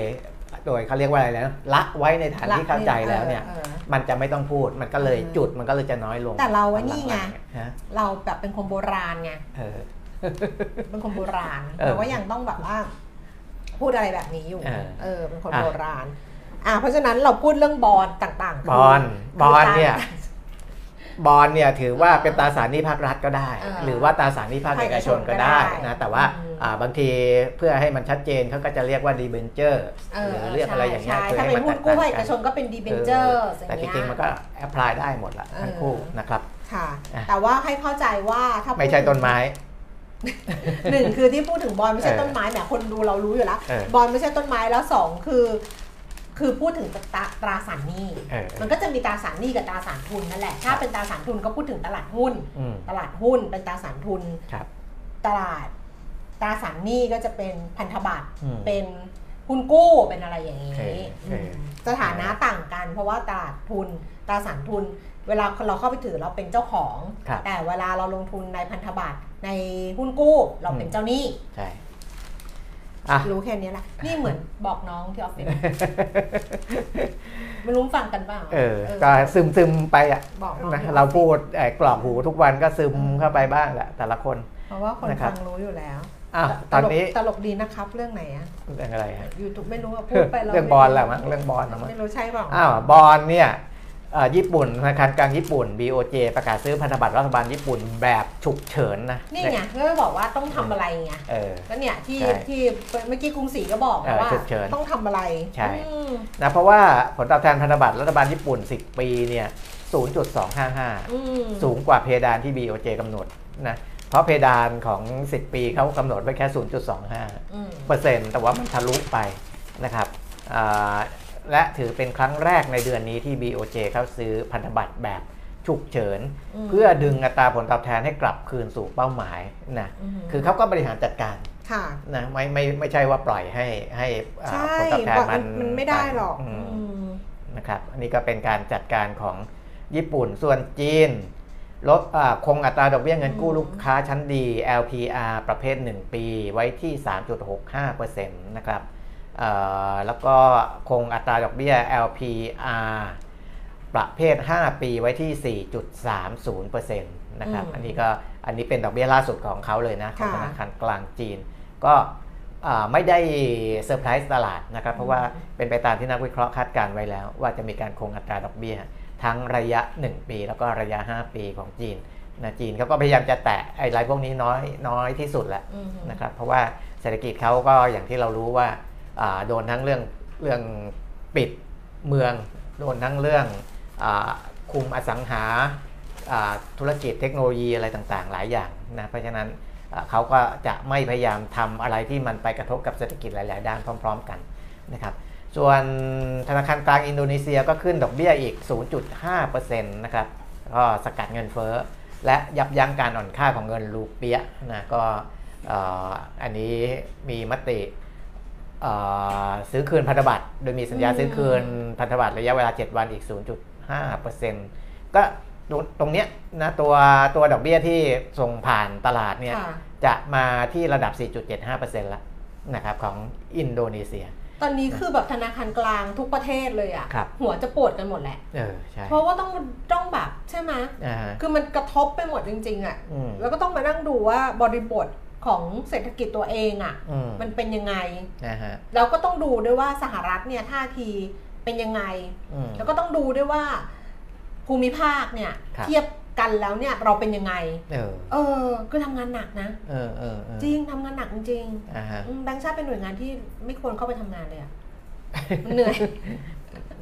โดยเขาเรียกว่าอะไรนะละไว้ในฐานที่เข้าใจแล้วเนี่ยออออมันจะไม่ต้องพูดมันก็เลยอืมจุดมันก็เลยจะน้อยลง แต่เราไว้นี่ไงหลัๆฮะเราแบบเป็นคนโบราณไงเออเป็นคนโบราณเออเราก็ยังต้องแบบว่า พูดอะไรแบบนี้อยู่ เออเออเป็นคนอะโบราณ อ่าเพราะฉะนั้นเราพูดเรื่องบอลต่างๆคืบอลบอลเนี่ยคือ บอลเนี่ยถือว่าเป็นตราสารหนี้ภาครัฐก็ได้เออหรือว่าตราสารหนี้ภาคเอกชนก็ได้ภาคเอกชนก็ได้นะแต่ว่าอืมอ่าบางทีเพื่อให้มันชัดเจนเขาก็จะเรียกว่าดีเบนเจอร์เอหอรือเรียกอะไรอย่างเงี้ยใช่คือถ้าให้เป็นมันหุ้นกู้ภาคแตเอกต่างชนก็เป็น debenture แต่จริงๆมันก็ apply ได้หมดละทั้งคู่เออนะครับค่ะอะ แต่ว่าให้เข้าใจว่าถ้าไม่ใช่ต้นไม้หนึ่งคือที่พูดถึงบอลไม่ใช่เออต้นไม้แหมคนดูเรารู้อยู่แล้วเออบอลไม่ใช่ต้นไม้แล้วสองคือ คือพูดถึงตราตราสารหนี้เออมันก็จะมีตราสารหนี้กับตราสารทุนนั่นแหละ ถ้าเป็นตราสารทุนก็พูดถึงตลาดหุ้นอืมตลาดหุ้นเป็นตราสารทุนครับตลาดตราสารหนี้ก็จะเป็นพันธบัตรอืมเป็นหุ้นกู้เป็นอะไรอย่างนี้เออเออมสถานะต่างกัน เพราะว่าตลาดทุน ตราสารทุน เวลาเราเข้าไปถือเราเป็นเจ้าของครับแต่เวลาเราลงทุนในพันธบัตรในหุ้นกู้เราเป็นเจ้าหนี้ใช่ อะ รู้แค่นี้แหละนี่เหมือนบอกน้องที่ออฟฟิศไม่รู้ฟังกันเปล่าเออ ก็ซึมซึมๆไปอะบอกน้องนะที่ออฟฟิศเราพูดเอ่อกรอกหูทุกวันก็ซึมเข้าไปบ้างแหละแต่ละคน เพราะว่าคนนะครับ ฟังรู้อยู่แล้วอ้าวตอนนี้ตลกดีนะครับเรื่องไหนอะเรื่องอะไรฮะยูทูบไม่รู้อะพูดไปเราเรื่องบอลแหละมั้งเรื่องบอลนะมั้งไม่รู้ใช่เปล่า อ้าวบอลเนี่ยเอ่อ ญี่ปุ่นธนาคารกลางญี่ปุ่น BOJ ประกาศซื้อพันธบัตรรัฐบาลญี่ปุ่นแบบฉุกเฉินนะนี่ไงก็บอกว่าต้องทำอะไรไงเออก็เนี่ยที่ใช่ที่เมื่อกี้กรุงศรีก็บอกเออว่าฉุกเฉินต้องทำอะไรใช่อืมนะเพราะว่าผลตอบแทนพันธบัตรรัฐบาลญี่ปุ่น 10 ปีเนี่ย 0.255อืมสูงกว่าเพดานที่ BOJ กำหนดนะเพราะเพดานของ 10 ปีเขากำหนดไว้แค่ 0.25อืมเปอร์เซ็นต์แต่ว่ามันทะลุไปนะครับอ่า และถือเป็นครั้งแรกในเดือนนี้ที่ BOJ เข้าซื้อพันธบัตรแบบฉุกเฉินมเพื่อดึงอัตราผลตอบแทนให้กลับคืนสู่เป้าหมายนะมคือเขาก็บริหารจัดการค่ะนะไม่ไม่ไม่ใช่ว่าปล่อยให้ให้อ่าใช่ผลตอบแทนบอกมันมันไม่ได้หรอกอืมอืมนะครับอันนี้ก็เป็นการจัดการของญี่ปุ่นส่วนจีนลดอ่าคงอัตราดอกเบี้ยเงินกู้อืมลูกค้าชั้นดี LPR ประเภท 1 ปีไว้ที่ 3.65%นะครับเอ่อ แล้วก็คงอัตราดอกเบี้ย LPR ประเภท 5 ปีไว้ที่ 4.30%นะครับอืมอันนี้ก็อันนี้เป็นดอกเบี้ยล่าสุดของเขาเลยนะ ของธค่ะนาคารกลางจีน ก็อ่าไม่ได้เซอร์ไพรส์ตลาดนะครับ เพราะว่าเป็นไปตามที่นักวิเคราะห์คาดการณ์ไว้แล้ว ว่าจะมีการคงอัตราดอกเบี้ย ทั้งระยะ 1 ปี แล้วก็ระยะ 5 ปีของจีนนะจีนเขาก็พยายามจะแตะไอ้รายพวกนี้น้อยน้อยที่สุดแหละอืมนะครับ เพราะว่าเศรษฐกิจเขาก็อย่างที่เรารู้ว่าอ่า โดนทั้งเรื่องเรื่องปิดเมือง โดนทั้งเรื่องอคุมอสังหาธุรกิจเทคโนโลยีอะไรต่างๆ หลายอย่างนะเพราะฉะนั้นเขาก็จะไม่พยายามทำอะไรที่มันไปกระทบกับเศรษฐกิจหลาย ๆ ด้านพร้อม ๆ กันนะครับส่วนธนาคารกลางอินโดนีเซียก็ขึ้นดอกเบี้ยอีก 0.5%นะครับก็สกัดเงินเฟ้อ และยับยั้งการอ่อนค่าของเงินรูเปียนะก็อันนี้มีมติ ซื้อคืนพันธบัตร โดยมีสัญญาอืมซื้อคืนพันธบัตรระยะเวลา 7 วันอีก 0.5%ก็ตรงตรงเนี้ยนะตัวตัวดอกเบี้ยที่ส่งผ่านตลาดเนี่ยค่ะจะมาที่ระดับ 4.75%ละนะครับของอินโดนีเซีย ตอนนี้คือแบบธนาคารกลางทุกประเทศเลยอะครับหัวจะปวดกันหมดแหละเออใช่เพราะว่าต้องต้องแบบใช่ไหมอ่าฮะคือมันกระทบไปหมดจริง ๆอะอืมแล้วก็ต้องมานั่งดูว่าบริบท ของเศรษฐกิจตัวเองอะอืมมันเป็นยังไงนะฮะแล้วก็ต้องดูด้วยว่าสหรัฐเนี่ยท่าทีเป็นยังไงอืมแล้วก็ต้องดูด้วยว่าภูมิภาคเนี่ยครับเทียบกันแล้วเนี่ยเราเป็นยังไง เออ เออคือทำงานหนักนะ เออเออเออจริงทำงานหนักจริงอ่าฮะๆอืมแบงค์ชาติเป็นหน่วยงานที่ไม่ควรเข้าไปทำงานเลยอะมันเหนื่อย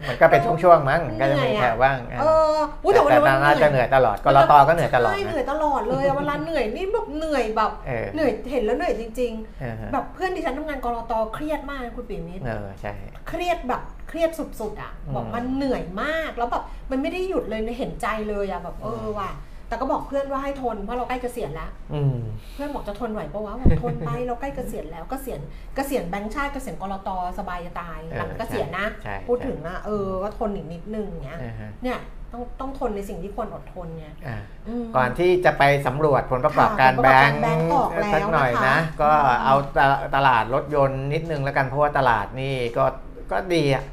มันก็เป็นช่วงๆมั้งก็จะมีเหนื่อยอะแถวบ้างเอออุ๊ยแต่แต่วันแต่นั้นน่าจะเหนื่อยตลอดกรตก็เหนื่อยตลอดใช่นะเหนื่อยตลอดเลยอะเวลาเหนื่อยนี่แบบเหนื่อยแบบเออเหนื่อยเห็นแล้วเหนื่อยจริงเออฮะๆแบบเพื่อนดิฉันทำงานกรตเครียดมากนะคุณปิ่มนิดเออใช่เครียดแบบเครียดสุดๆอะอืมบอกมันเหนื่อยมากแล้วแบบมันไม่ได้หยุดเลยเห็นใจเลยอะแบบเอออืมว่ะ แต่ก็บอกเพื่อนว่าให้ทนเพราะเราใกล้เกษียณแล้วอืมเพื่อนบอกจะทนไหวปะวะบอกทนไปเราใกล้เกษียณแล้วเกษียณเกษียณแบงค์ชาติเกษียณกรตสบายจะตายเออหลังเกษียณนะใช่พูดใช่ถึงอะเออก็ทนอีกนิดนึงเนี้ยอ่าฮะเนี่ยต้องต้องทนในสิ่งที่ควรอดทนเนี่ยอ่ามก่อนที่จะไปสำรวจผลประกอบการค่ะแบงผลประกอบการแบงก์ออกแล้วสักหน่อยนะคะนะก็อืมเอาตลตลาดรถยนต์นิดนึงแล้วกันเพราะว่าตลาดนี่ก็ก็ดีอะ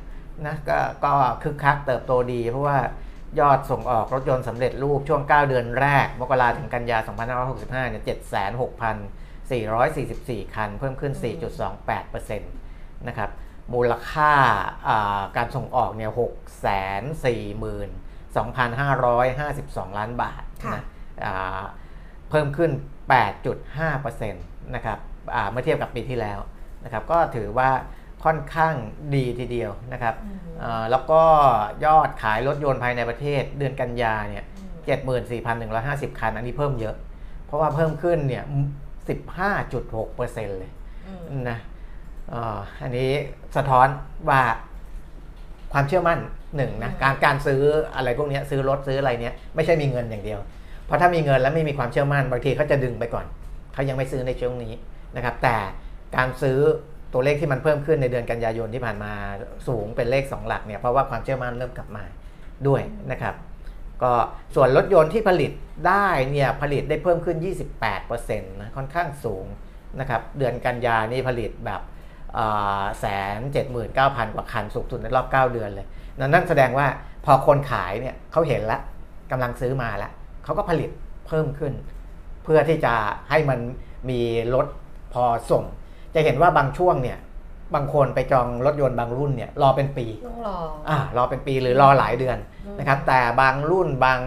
นะก็ก็คึกคักเติบโตดีเพราะว่า ยอดส่งออกรถยนต์สำเร็จรูปช่วง 9 เดือนแรก มกราถึงกันยา 2565 เนี่ย706,444 คัน เพิ่มขึ้น 4.28%นะครับ มูลค่าอ่าการส่งออกเนี่ย 642,552 ล้านบาทค่ะนะอ่าเพิ่มขึ้น 8.5%นะครับอ่าเมื่อเทียบกับปีที่แล้วนะครับ ก็ถือว่า ค่อนข้างดีทีเดียวนะครับอืมอ่าแล้วก็ยอดขายรถยนต์ภายในประเทศเดือนกันยาเนี่ย74,150 คัน อันนี้เพิ่มเยอะ เพราะว่าเพิ่มขึ้นเนี่ย 15.6%เลยอืมนะเอ่ออันนี้สะท้อนว่าความเชื่อมั่นหนึ่งนะอืมการการซื้ออะไรพวกเนี้ยซื้อรถซื้ออะไรเนี้ยไม่ใช่มีเงินอย่างเดียว เพราะถ้ามีเงินแล้วไม่มีความเชื่อมั่นบางทีเขาจะดึงไปก่อนเขายังไม่ซื้อในช่วงนี้นะครับ แต่การซื้อ ตัวเลขที่มันเพิ่มขึ้นในเดือนกันยายนที่ผ่านมาสูงเป็นเลข 2 หลักเนี่ยเพราะว่าความเชื่อมั่นเริ่มกลับมาด้วยนะครับก็ส่วนรถยนต์ที่ผลิตได้เนี่ยผลิตได้เพิ่มขึ้น 28%นะค่อนข้างสูงนะครับเดือนกันยานี่ผลิตแบบแสนเจ็ดหมื่นเก้าพันกว่าคันสูงสุดในรอบ 9 เดือนเลยนั่นแสดงว่าพอคนขายเนี่ยเขาเห็นแล้วกำลังซื้อมาแล้วเขาก็ผลิตเพิ่มขึ้น เพื่อที่จะให้มันมีรถพอส่ง จะเห็นว่าบางช่วงเนี่ยบางคนไปจองรถยนต์บางรุ่นเนี่ยรอเป็นปีต้องรออ่ารอเป็นปีหรือรอหลายเดือนอืมนะครับแต่บางรุ่นบาง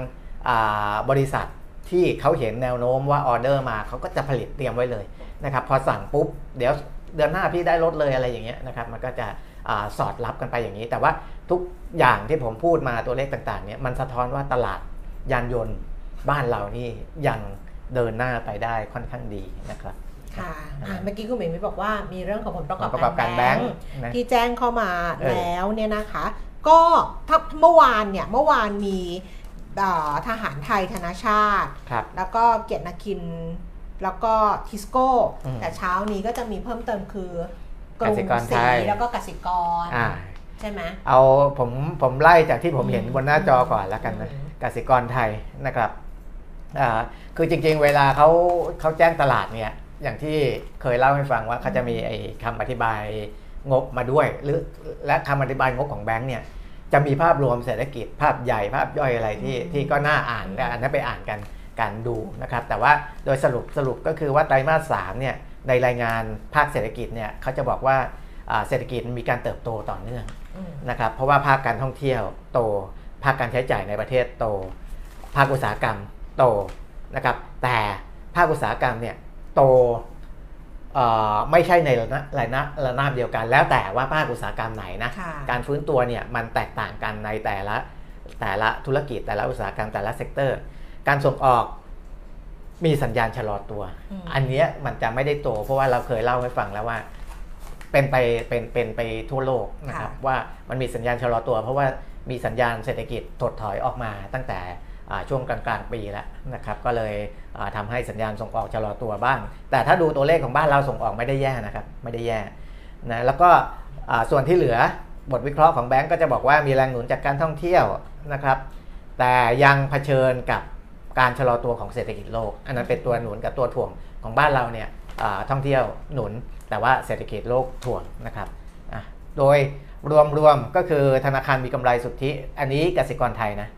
อ่าบริษัทที่เขาเห็นแนวโน้มว่าออเดอร์มาเขาก็จะผลิตเตรียมไว้เลยนะครับพอสั่งปุ๊บเดี๋ยวเดือนหน้าพี่ได้รถเลยอะไรอย่างเงี้ยนะครับมันก็จะอาสอดรับกันไปอย่างนี้ แต่ว่าทุกอย่างที่ผมพูดมาตัวเลขต่างๆเนี่ยมันสะท้อนว่าตลาดยานยนต์บ้านเรานี่ยังเดินหน้าไปได้ค่อนข้างดีนะครับ ค่ะอะเมื่อกี้คุณหมิงบอกว่ามีเรื่องของผลประกอบผลประกอบการแบงค์นะที่แจ้งเข้ามาเออแล้วเนี่ยนะคะ ก็ถ้าเมื่อวานเนี่ยเมื่อวานมีอ่าทหารไทยธนาชาติครับแล้วก็เกียรตินาคิน แล้วก็ทิสโก้อืมแต่เช้านี้ก็จะมีเพิ่มเติมคือกรุงกสิกรศรีไทยแล้วก็กสิกรอ่าใช่ไหมเอาผมผมไล่จากที่ผมเห็นอืมบนหน้าจอก่อนแล้วกันนะอืมกสิกรไทยนะครับอ่าคือจริงๆเวลาเขาเขาแจ้งตลาดเนี่ย อย่างที่เคยเล่าให้ฟังว่าเขาจะมีไอ้คำอธิบายงบมาด้วย หรือและคำอธิบายงบของแบงก์เนี่ยจะมีภาพรวมเศรษฐกิจภาพใหญ่ภาพย่อยอะไรที่อืมที่ก็น่าอ่านและอันนั้นไปอ่านกันการดูนะครับ แต่ว่าโดยสรุปสรุปก็คือว่าไตรมาสสามเนี่ยในรายงานภาคเศรษฐกิจเนี่ยเขาจะบอกว่าอ่าเศรษฐกิจมีการเติบโตต่อเนื่องอืมนะครับเพราะว่าภาคการท่องเที่ยวโต ภาคการใช้จ่ายในประเทศโต ภาคอุตสาหกรรมโตนะครับแต่ภาคอุตสาหกรรมเนี่ย โตเอ่อไม่ใช่ในระนาระนาระนาบเดียวกัน แล้วแต่ว่าภาคอุตสาหกรรมไหนนะค่ะการฟื้นตัวเนี่ยมันแตกต่างกันในแต่ละแต่ละธุรกิจแต่ละอุตสาหกรรมแต่ละเซกเตอร์ การส่งออกมีสัญญาณชะลอตัวอืมอันเนี้ยมันจะไม่ได้โต เพราะว่าเราเคยเล่าให้ฟังแล้วว่า เป็นไปเป็นเป็นไปทั่วโลกนะครับ ว่ามันมีสัญญาณชะลอตัว เพราะว่ามีสัญญาณเศรษฐกิจถดถอยออกมาตั้งแต่อ่า ช่วงกลางๆปีแล้วนะครับก็เลยทำาให้สัญญาณส่งออกชะลอตัวบ้าง แต่ถ้าดูตัวเลขของบ้านเราส่งออกไม่ได้แย่นะครับไม่ได้แย่นะแล้วก็ส่วนที่เหลือบทวิเคราะห์ของแบงก์ก็จะบอกว่ามีแรงหนุนจากการท่องเที่ยวนะครับ แต่ยังเผชิญกับการชะลอตัวของเศรษฐกิจโลก อันนั้นเป็นตัวหนุนกับตัวถ่วงของบ้านเราเนี่ยท่องเที่ยวหนุน แต่ว่าเศรษฐกิจโลกถ่วงนะครับโดยรวมๆก็คือธนาคารมีกำไรสุทธิ อันนี้กสิกรไทยนะ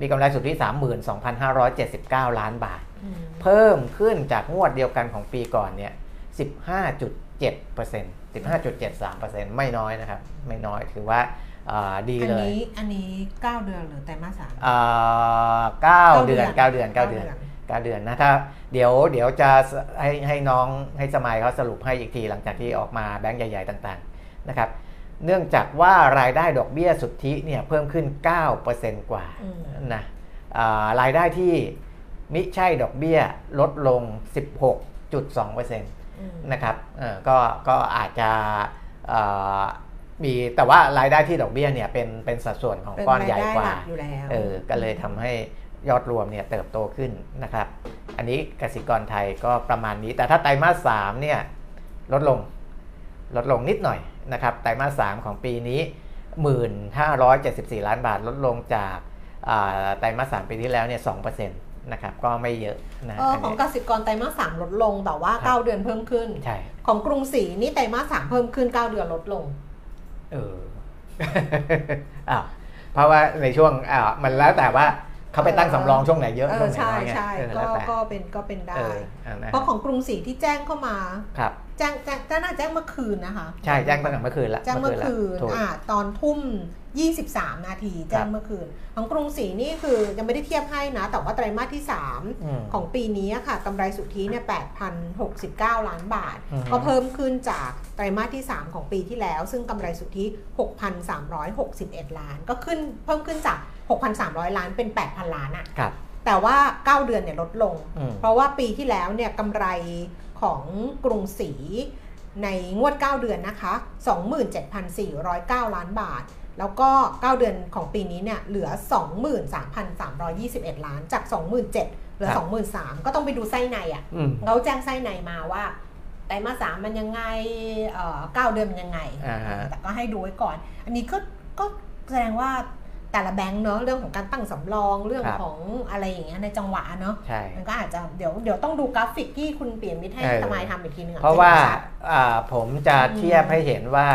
มีกำไรสุทธิ32,579 ล้านบาทอืมเพิ่มขึ้นจากงวดเดียวกันของปีก่อนเนี่ย15.7% 15.73%ไม่น้อยนะครับ ไม่น้อยถือว่าอ่าดีอันเลยนี้อันนี้เก้าเดือนหรือไตรมาสสามอ่าเก้าเก้าเดือนเดือนเก้าเดือนเก้าเดือนเก้าเดือนเก้าเดือนนะถ้าเดี๋ยวเดี๋ยวจะให้ให้น้องให้สมัยเขาสรุปให้อีกทีหลังจากที่ออกมาแบงก์ใหญ่ ๆ ต่าง ๆ นะครับ เนื่องจากว่ารายได้ดอกเบี้ยสุทธิเนี่ยเพิ่มขึ้น 9%กว่าอืมนะอ่ารายได้ที่มิใช่ดอกเบี้ยลดลง 16.2%อืมนะครับเอ่อก็ก็อาจจะเอ่อมีแต่ว่ารายได้ที่ดอกเบี้ยเนี่ยเป็นเป็นสัดส่วนของเป็นก้อนรายใหญ่ได้กว่าหลักอยู่แล้วเออก็เลยทำให้ยอดรวมเนี่ยเติบโตขึ้นนะครับ อันนี้กสิกรไทยก็ประมาณนี้ แต่ถ้าไตรมาสสามเนี่ยลดลง ลดลงนิดหน่อยนะครับไตรมาสสามของปีนี้ 1,574 ล้านบาทลดลงจากอ่าไตรมาสสามปีที่แล้วเนี่ย2%นะครับก็ไม่เยอะนะเอออันของนี้กสิกรไตรมาสสามลดลงแต่ว่าครับ9เดือนเพิ่มขึ้นใช่ของกรุงศรีนี่ไตรมาสสามเพิ่มขึ้น 9 เดือนลดลง เอออ้าวเพราะว่าในช่วงอ่ามันแล้วแต่ว่า เขาไปตั้งสำรองช่วงไหนเยอะเอช่วองไหนใช่น้อยไงใช่เออก็แล้วแต่ก็เป็นก็เป็นได้เอออ่านะเพราะของกรุงศรีที่แจ้งเข้ามาครับแจ้งแจ้งแจ้งน่าแจ้งเมื่อคืนนะคะ ใช่แจ้งตั้งแต่เมื่อคืนละแจ้งเมื่อคืนละถูกอ่าตอนทุ่ม 23 นาทีแจ้ครังบเมื่อคืน ของกรุงศรีนี่คือยังไม่ได้เทียบให้นะ แต่ว่าไตรมาสที่อืม3ของปีนี้อะค่ะกำไรสุทธิเนี่ย8,069 ล้านบาทอือฮึก็เพิ่มขึ้นจากไตรมาสที่ 3 ของปีที่แล้ว ซึ่งกำไรสุทธิ 6,361 ล้าน ก็ขึ้นเพิ่มขึ้นจาก 6,300 ล้านเป็น 8,000 ล้านอะครับแต่ว่า 9 เดือนเนี่ยลดลงอืมเพราะว่าปีที่แล้วเนี่ยกำไรของกรุงศรีในงวด 9 เดือนนะคะ 27,409 ล้านบาท แล้วก็ 9 เดือนของปีนี้เนี่ยเหลือ 23,321 ล้านจาก 27,000เหลือครับ23,000 ก็ต้องไปดูไส้ในอะ่ะอืมเขาแจ้งไส้ในมาว่าไตรมาสสามมันยังไงเอ่อ9เดือนมันยังไงอ่าฮะแต่ก็ให้ดูไว้ก่อน อันนี้ก็ก็แสดงว่า แต่ละแบงค์เนอะเรื่องของการตั้งสำรองเรื่องครับของอะไรอย่างเงี้ยในจังหวะเนอะใช่มันก็อาจจะเดี๋ยวเดี๋ยวต้องดูกราฟิกที่คุณเปลี่ยนมิตรให้เออทมายทำอีกทีหนึงอเพราะว่าจได้ชัดอ่าผมจะอืมเทียบให้เห็นว่า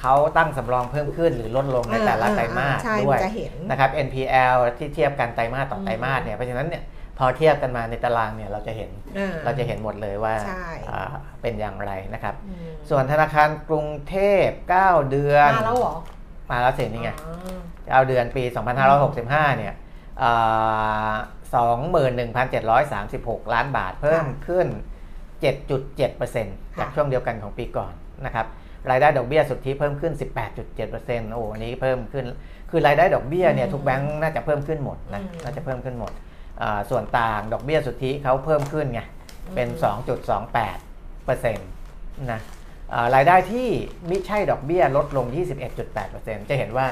เขาตั้งสำรองเพิ่มขึ้นหรือลดลงในแต่ละไตรมาสใช่ด้วยจะเห็นนะครับ NPL ที่เทียบกันไตรมาสต่ออืมไตรมาสเนี่ยเพราะฉะนั้นเนี่ยพอเทียบกันมาในตารางเนี่ยเราจะเห็นอ่าเราจะเห็นหมดเลยว่าใช่อ่าเป็นอย่างไรนะครับอืมส่วนธนาคารกรุงเทพ 9 เดือน มาแล้วเหรอ มาแล้วเสร็จนี่ไง อ๋อ9เดือนปี 2565 เนี่ยอ่า21,736 ล้านบาทเพิ่มขึ้น 7.7%จากช่วงเดียวกันของปีก่อนนะครับรายได้ดอกเบี้ยสุทธิเพิ่มขึ้น 18.7%โอ้อันนี้เพิ่มขึ้น คือรายได้ดอกเบี้ยเนี่ยทุกแบงค์น่าจะเพิ่มขึ้นหมดนะน่าจะเพิ่มขึ้นหมดอ่าส่วนต่างดอกเบี้ยสุทธิเขาเพิ่มขึ้นไง เป็น 2.28%นะอ่ารายได้ที่ไม่ใช่ดอกเบี้ยลดลง 21.8%จะเห็นว่า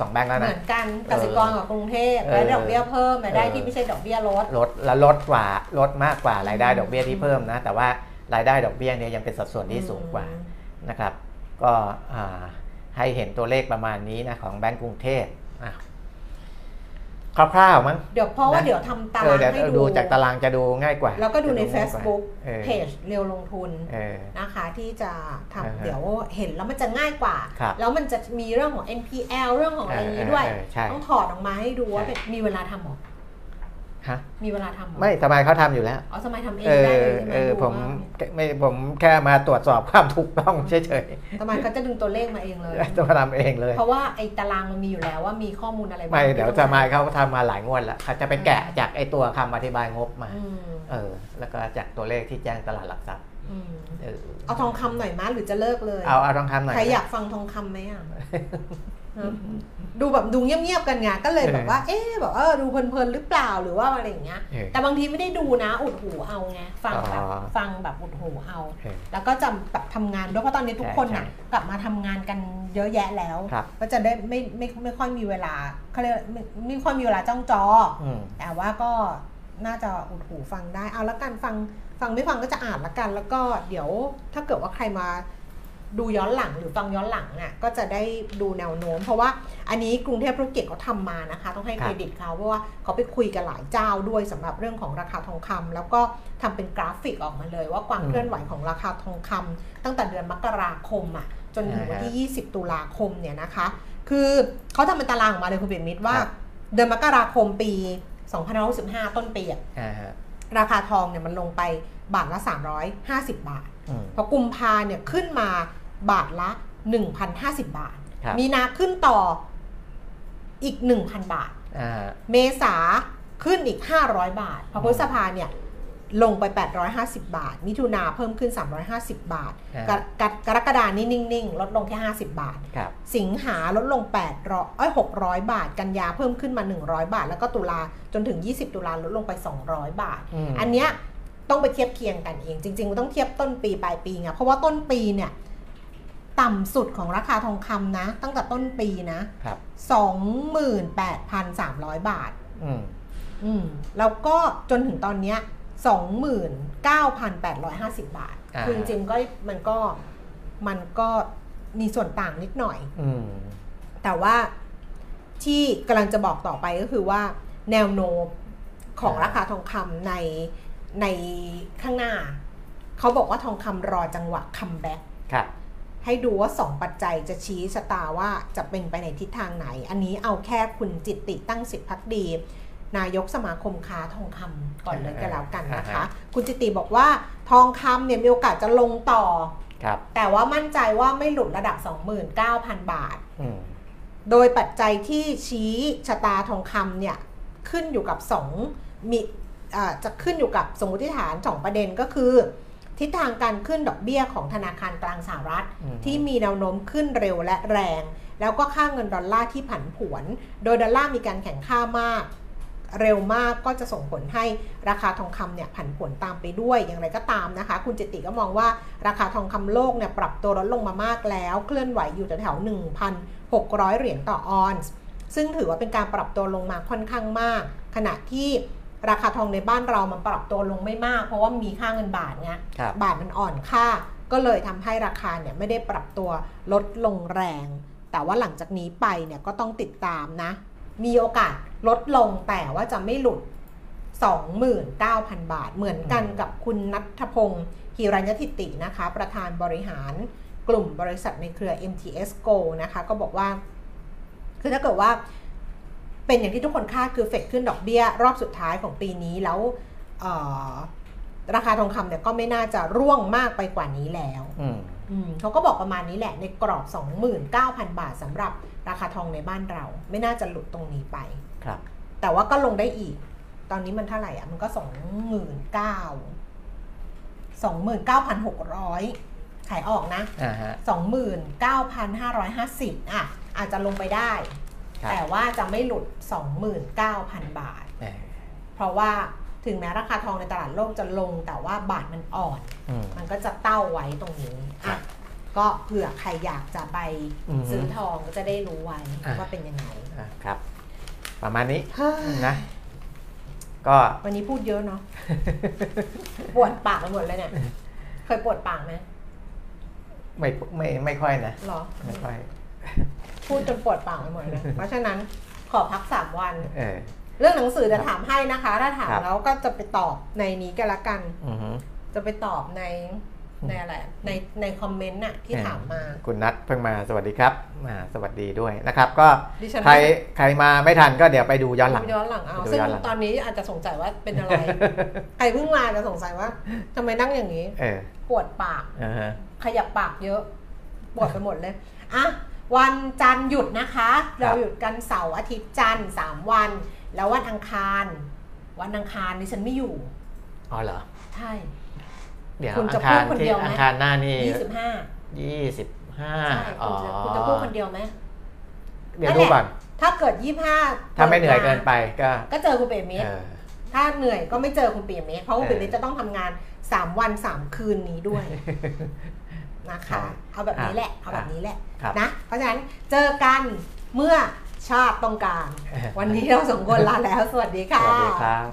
2แบงค์แล้วเหนะ มือนกันกสิกรกับกรุงเทพเออรายได้ดอกเบี้ยเพิ่มรายได้เออ ที่ไม่ใช่ดอกเบี้ยลด ลดและลดกว่าลดมากกว่ารายได้ดอกเบี้ยที่เพิ่มนะ แต่ว่ารายได้ดอกเบี้ยเนี่ยยังเป็นสัดส่วนที่สูงกว่านะครับ ก็อ่าให้เห็นตัวเลขประมาณนี้นะของแบงก์กรุงเทพอะ คร่าวๆมั้งเดี๋ยวเพราะว่านะเดี๋ยวทำตาเออรางเดี๋ยวให้ดูจากตารางจะดูง่ายกว่า แล้วก็ดูในจะง่ายกว่า Facebook เออเพจเรียวลงทุนเออนะคะ ที่จะอ่าทำฮะเดี๋ยวเห็นแล้วมันจะง่ายกว่าครับแล้วมันจะมีเรื่องของ NPL เรื่องของอะไรอย่างนี้ด้วยเออเออใช่ต้องถอดออกมาให้ดูว่าใช่เป็นมีเวลาทำหรอ ฮะมีเวลาทำหรอไม่ทำไมเขาทำอยู่แล้วอ๋อสมัยทำเองเอได้อเลยใช่ไหมเออดูผมว่าไม่ผมแค่มาตรวจสอบความถูกต้องเฉยสมัยเขาจะดึงตัวเลขมาเองเลยๆจะมาทำเองเลย เพราะว่าไอ้ตารางมันมีอยู่แล้วว่ามีข้อมูลอะไรบ้างไม่เดี๋ยวที่จะต้องมาเขาทำมาหลายงวดแล้วเขาจะไปแกะจากไอ้ตัวคำอธิบายงบมาอืมเออ แล้วก็จากตัวเลขที่แจ้งตลาดหลักทรัพย์อืมเออเอาทองคำหน่อยมั้ยหรือจะเลิกเลย เอาเอาต้องทำหน่อยใครอยากฟังทองคำไหมอะฮะ ดูแบบดูเงียบๆกันไงก็เลยแบบว่า เอ๊ะแบบเออดูเพลินๆหรือเปล่าหรือว่าอะไรอย่างเงี้ยเออแต่บางทีไม่ได้ดูนะอุดหูเอาไงฟังแบบอ๋อฟังแบบอุดหูเอาเออแล้วก็จะแบบทำงานด้วยเพราะตอนนี้ทุกคนน่ะใช่กลับมาทำงานกันเยอะแยะแล้วครับก็จะได้ไม่ไม่ไม่ค่อยมีเวลาเขาเรียกไม่ไม่ค่อยมีเวลาจ้องจออืมแต่ว่าก็น่าจะอุดหูฟังได้เอาละกันฟังฟังไม่ฟังก็จะอ่านละกัน แล้วก็เดี๋ยวถ้าเกิดว่าใครมา ดูย้อนหลังหรือฟังย้อนหลังอะก็จะได้ดูแนวโน้ม เพราะว่าอันนี้กรุงเทพธุรกิจเขาทำมานะคะ ต้องให้ครัเคบรดิตเขาเพราะว่าเขาไปคุยกันหลายเจ้าด้วยสำหรับเรื่องของราคาทองคำแล้วก็ทำเป็นกราฟิกออกมาเลย ว่าความเคลื่อนไหวของราคาทองคำตั้งแต่เดือนมกราคมอะจนถึงวันที่ 20 ตุลาคมเนี่ยนะคะ คือเขาทำเป็นตารางออกมาเลยคุณเบนมิตรว่าครับเดือนมกราคมปี 2565 ต้นปีอะอ่าฮะราคาทองเนี่ยมันลงไปบาทละ 350 บาทอืมพอกุมภาเนี่ยขึ้นมา บาทละ 1,050 บาทครับมีนาขึ้นต่ออีก 1,000 บาทอ่าเมษาขึ้นอีก 500 บาท พอพฤษภาเนี่ยลงไป 850 บาท มิถุนาเพิ่มขึ้น 350 บาทอ่ากรกรกรกฎานี่นิ่ง ๆ ลดลงแค่ 50 บาทครับสิงหาลดลง800เอ้ย600 บาท กันยาเพิ่มขึ้นมา 100 บาท แล้วก็ตุลาจนถึง 20 ตุลาลดลงไป 200 บาทอืมอันเนี้ยต้องไปเทียบเคียงกันเอง จริงๆมันต้องเทียบต้นปีปลายปีไงเพราะว่าต้นปีเนี่ย ต่ำสุดของราคาทองคำนะ ตั้งแต่ต้นปีนะครับ28,300 บาท อืมอืมแล้วก็จนถึงตอนเนี้ย29,850 บาท อ่า คือจริงๆก็มันก็มันก็มีส่วนต่างนิดหน่อย อืมแต่ว่าที่กำลังจะบอกต่อไปก็คือว่าแนวโน้มของราคาทองคำในในข้างหน้า เขาบอกว่าทองคำรอจังหวะ comeback ครับ ให้ดูว่า 2 ปัจจัยจะชี้ชะตาว่าจะเป็นไปในทิศทางไหน อันนี้เอาแค่คุณจิตติตั้งสิทธิภักดี นายกสมาคมค้าทองคำก่อนเลยก็แล้วกันนะคะ คุณจิตติบอกว่าทองคำเนี่ยมีโอกาสจะลงต่อครับแต่ว่ามั่นใจว่าไม่หลุดระดับ 29,000 บาทอืมโดยปัจจัยที่ชี้ชะตาทองคำเนี่ยขึ้นอยู่กับสองมีอ่าจะขึ้นอยู่กับสมมติฐานสองประเด็นก็คือ ทิศทางการขึ้นดอกเบี้ยของธนาคารกลางสหรัฐอืมที่มีแนวโน้มขึ้นเร็วและแรง แล้วก็ค่าเงินดอลลาร์ที่ผันผวน โดยดอลลาร์มีการแข่งค่ามาก เร็วมากก็จะส่งผลให้ราคาทองคำเนี่ยผันผวนตามไปด้วยอย่างไรก็ตามนะคะ คุณจิตติก็มองว่าราคาทองคำโลกเนี่ยปรับตัวลดลงมามากแล้ว เคลื่อนไหวอยู่แถวๆ1,600 เหรียญต่อออนซ์ซึ่งถือว่าเป็นการปรับตัวลงมาค่อนข้างมาก ขณะที่ ราคาทองในบ้านเรามันปรับตัวลงไม่มาก เพราะว่ามีค่าเงินบาทไงครับบาทมันอ่อนค่า ก็เลยทำให้ราคาเนี่ยไม่ได้ปรับตัวลดลงแรง แต่ว่าหลังจากนี้ไปเนี่ยก็ต้องติดตามนะ มีโอกาสลดลงแต่ว่าจะไม่หลุด 29,000 บาท เหมือนกันกับคุณนัทพงศ์ฮิรัญยติตินะคะ ประธานบริหารกลุ่มบริษัทในเครือ MTS Go นะคะ ก็บอกว่า คือถ้าเกิดว่า เป็นอย่างที่ทุกคนคาดคือเฟดขึ้นดอกเบี้ย รอบสุดท้ายของปีนี้แล้วเอ่อราคาทองคำเนี่ยก็ไม่น่าจะร่วงมากไปกว่านี้แล้วอืมอืมเขาก็บอกประมาณนี้แหละในกรอบ 29,000 บาทสำหรับราคาทองในบ้านเรา ไม่น่าจะหลุดตรงนี้ไป ครับ แต่ว่าก็ลงได้อีก ตอนนี้มันเท่าไหร่อะ มันก็ 29 29,600 ขายออกนะอ่าฮะ29,550 อะ อาจจะลงไปได้ครับ แต่ว่าจะไม่หลุด 29,000 บาทเออเพราะว่าถึงแม้ราคาทองในตลาดโลกจะลง แต่ว่าบาทมันอ่อนอืมมันก็จะเต้าไว้ตรงนี้ครัอะบก็เผื่อใครอยากจะไปอือฮึซื้อทองก็จะได้รู้ไว้อะว่าเป็นยังไงอะครับ ประมาณนี้เฮ้ยนะก็วันนี้พูดเยอะเนาะปวดปากไปหมดเลยเนี่ย เคยปวดปากไหมไม่ไม่ไม่ค่อยนะหรอไม่ค่อย พูดจนปวดปากไปหมดเลยเพราะฉะนั้นขอพักสามวันเออเรื่องหนังสือจะถามให้นะคะ ถ้าถามครับแล้วก็จะไปตอบในนี้กันละกันอือฮึจะไปตอบในในอะไรในในคอมเมนต์น่ะที่ถามมา คุณนัทเพิ่งมาสวัสดีครับอ่าสวัสดีด้วยนะครับ ก็ดิฉันใครใครมาไม่ทันก็เดี๋ยวไปดูย้อนหลังย้อนหลังเอาไปดูซึ่งย้อนหลังตอนนี้อาจจะสงสัยว่าเป็นอะไร ใครเพิ่งมาจะสงสัยว่าทำไมนั่งอย่างนี้เออปวดปากอ่าฮะขยับปากเยอะปวดไปหมดเลยอะ วันจันทร์หยุดนะคะ เราหยุดกันเสาร์อาทิตย์จันทร์สามวัน แล้ววันอังคาร วันอังคารดิฉันไม่อยู่อ๋อเหรอใช่เดี๋ยวคุณอัจะงคารพูดคนเดีที่ยวไหมอังคารหน้านี่ยี่สิบห้ายี่สิบห้าใช่อ๋อคุณจะคุณจะพูดคนเดียวไหมเดี๋ยวดูก่อนถ้าเกิดยี่ห้าถ้าไม่เหนื่อยเกินไปก็ ก็เจอคุณเปรมมิตรเออถ้าเหนื่อยก็ไม่เจอคุณเปรมมิตรเพราะคุณเออเปรมมิตรจะต้องทำงานสามวันสามคืนนี้ด้วย นะคะเอาแบบนี้แหละเอาแบบนี้แหละครับนะเพราะฉะนั้นเจอกันเมื่อชาติต้องการ วันนี้เราสองคนลาแล้วสวัสดีสค่ะวัสดีครับ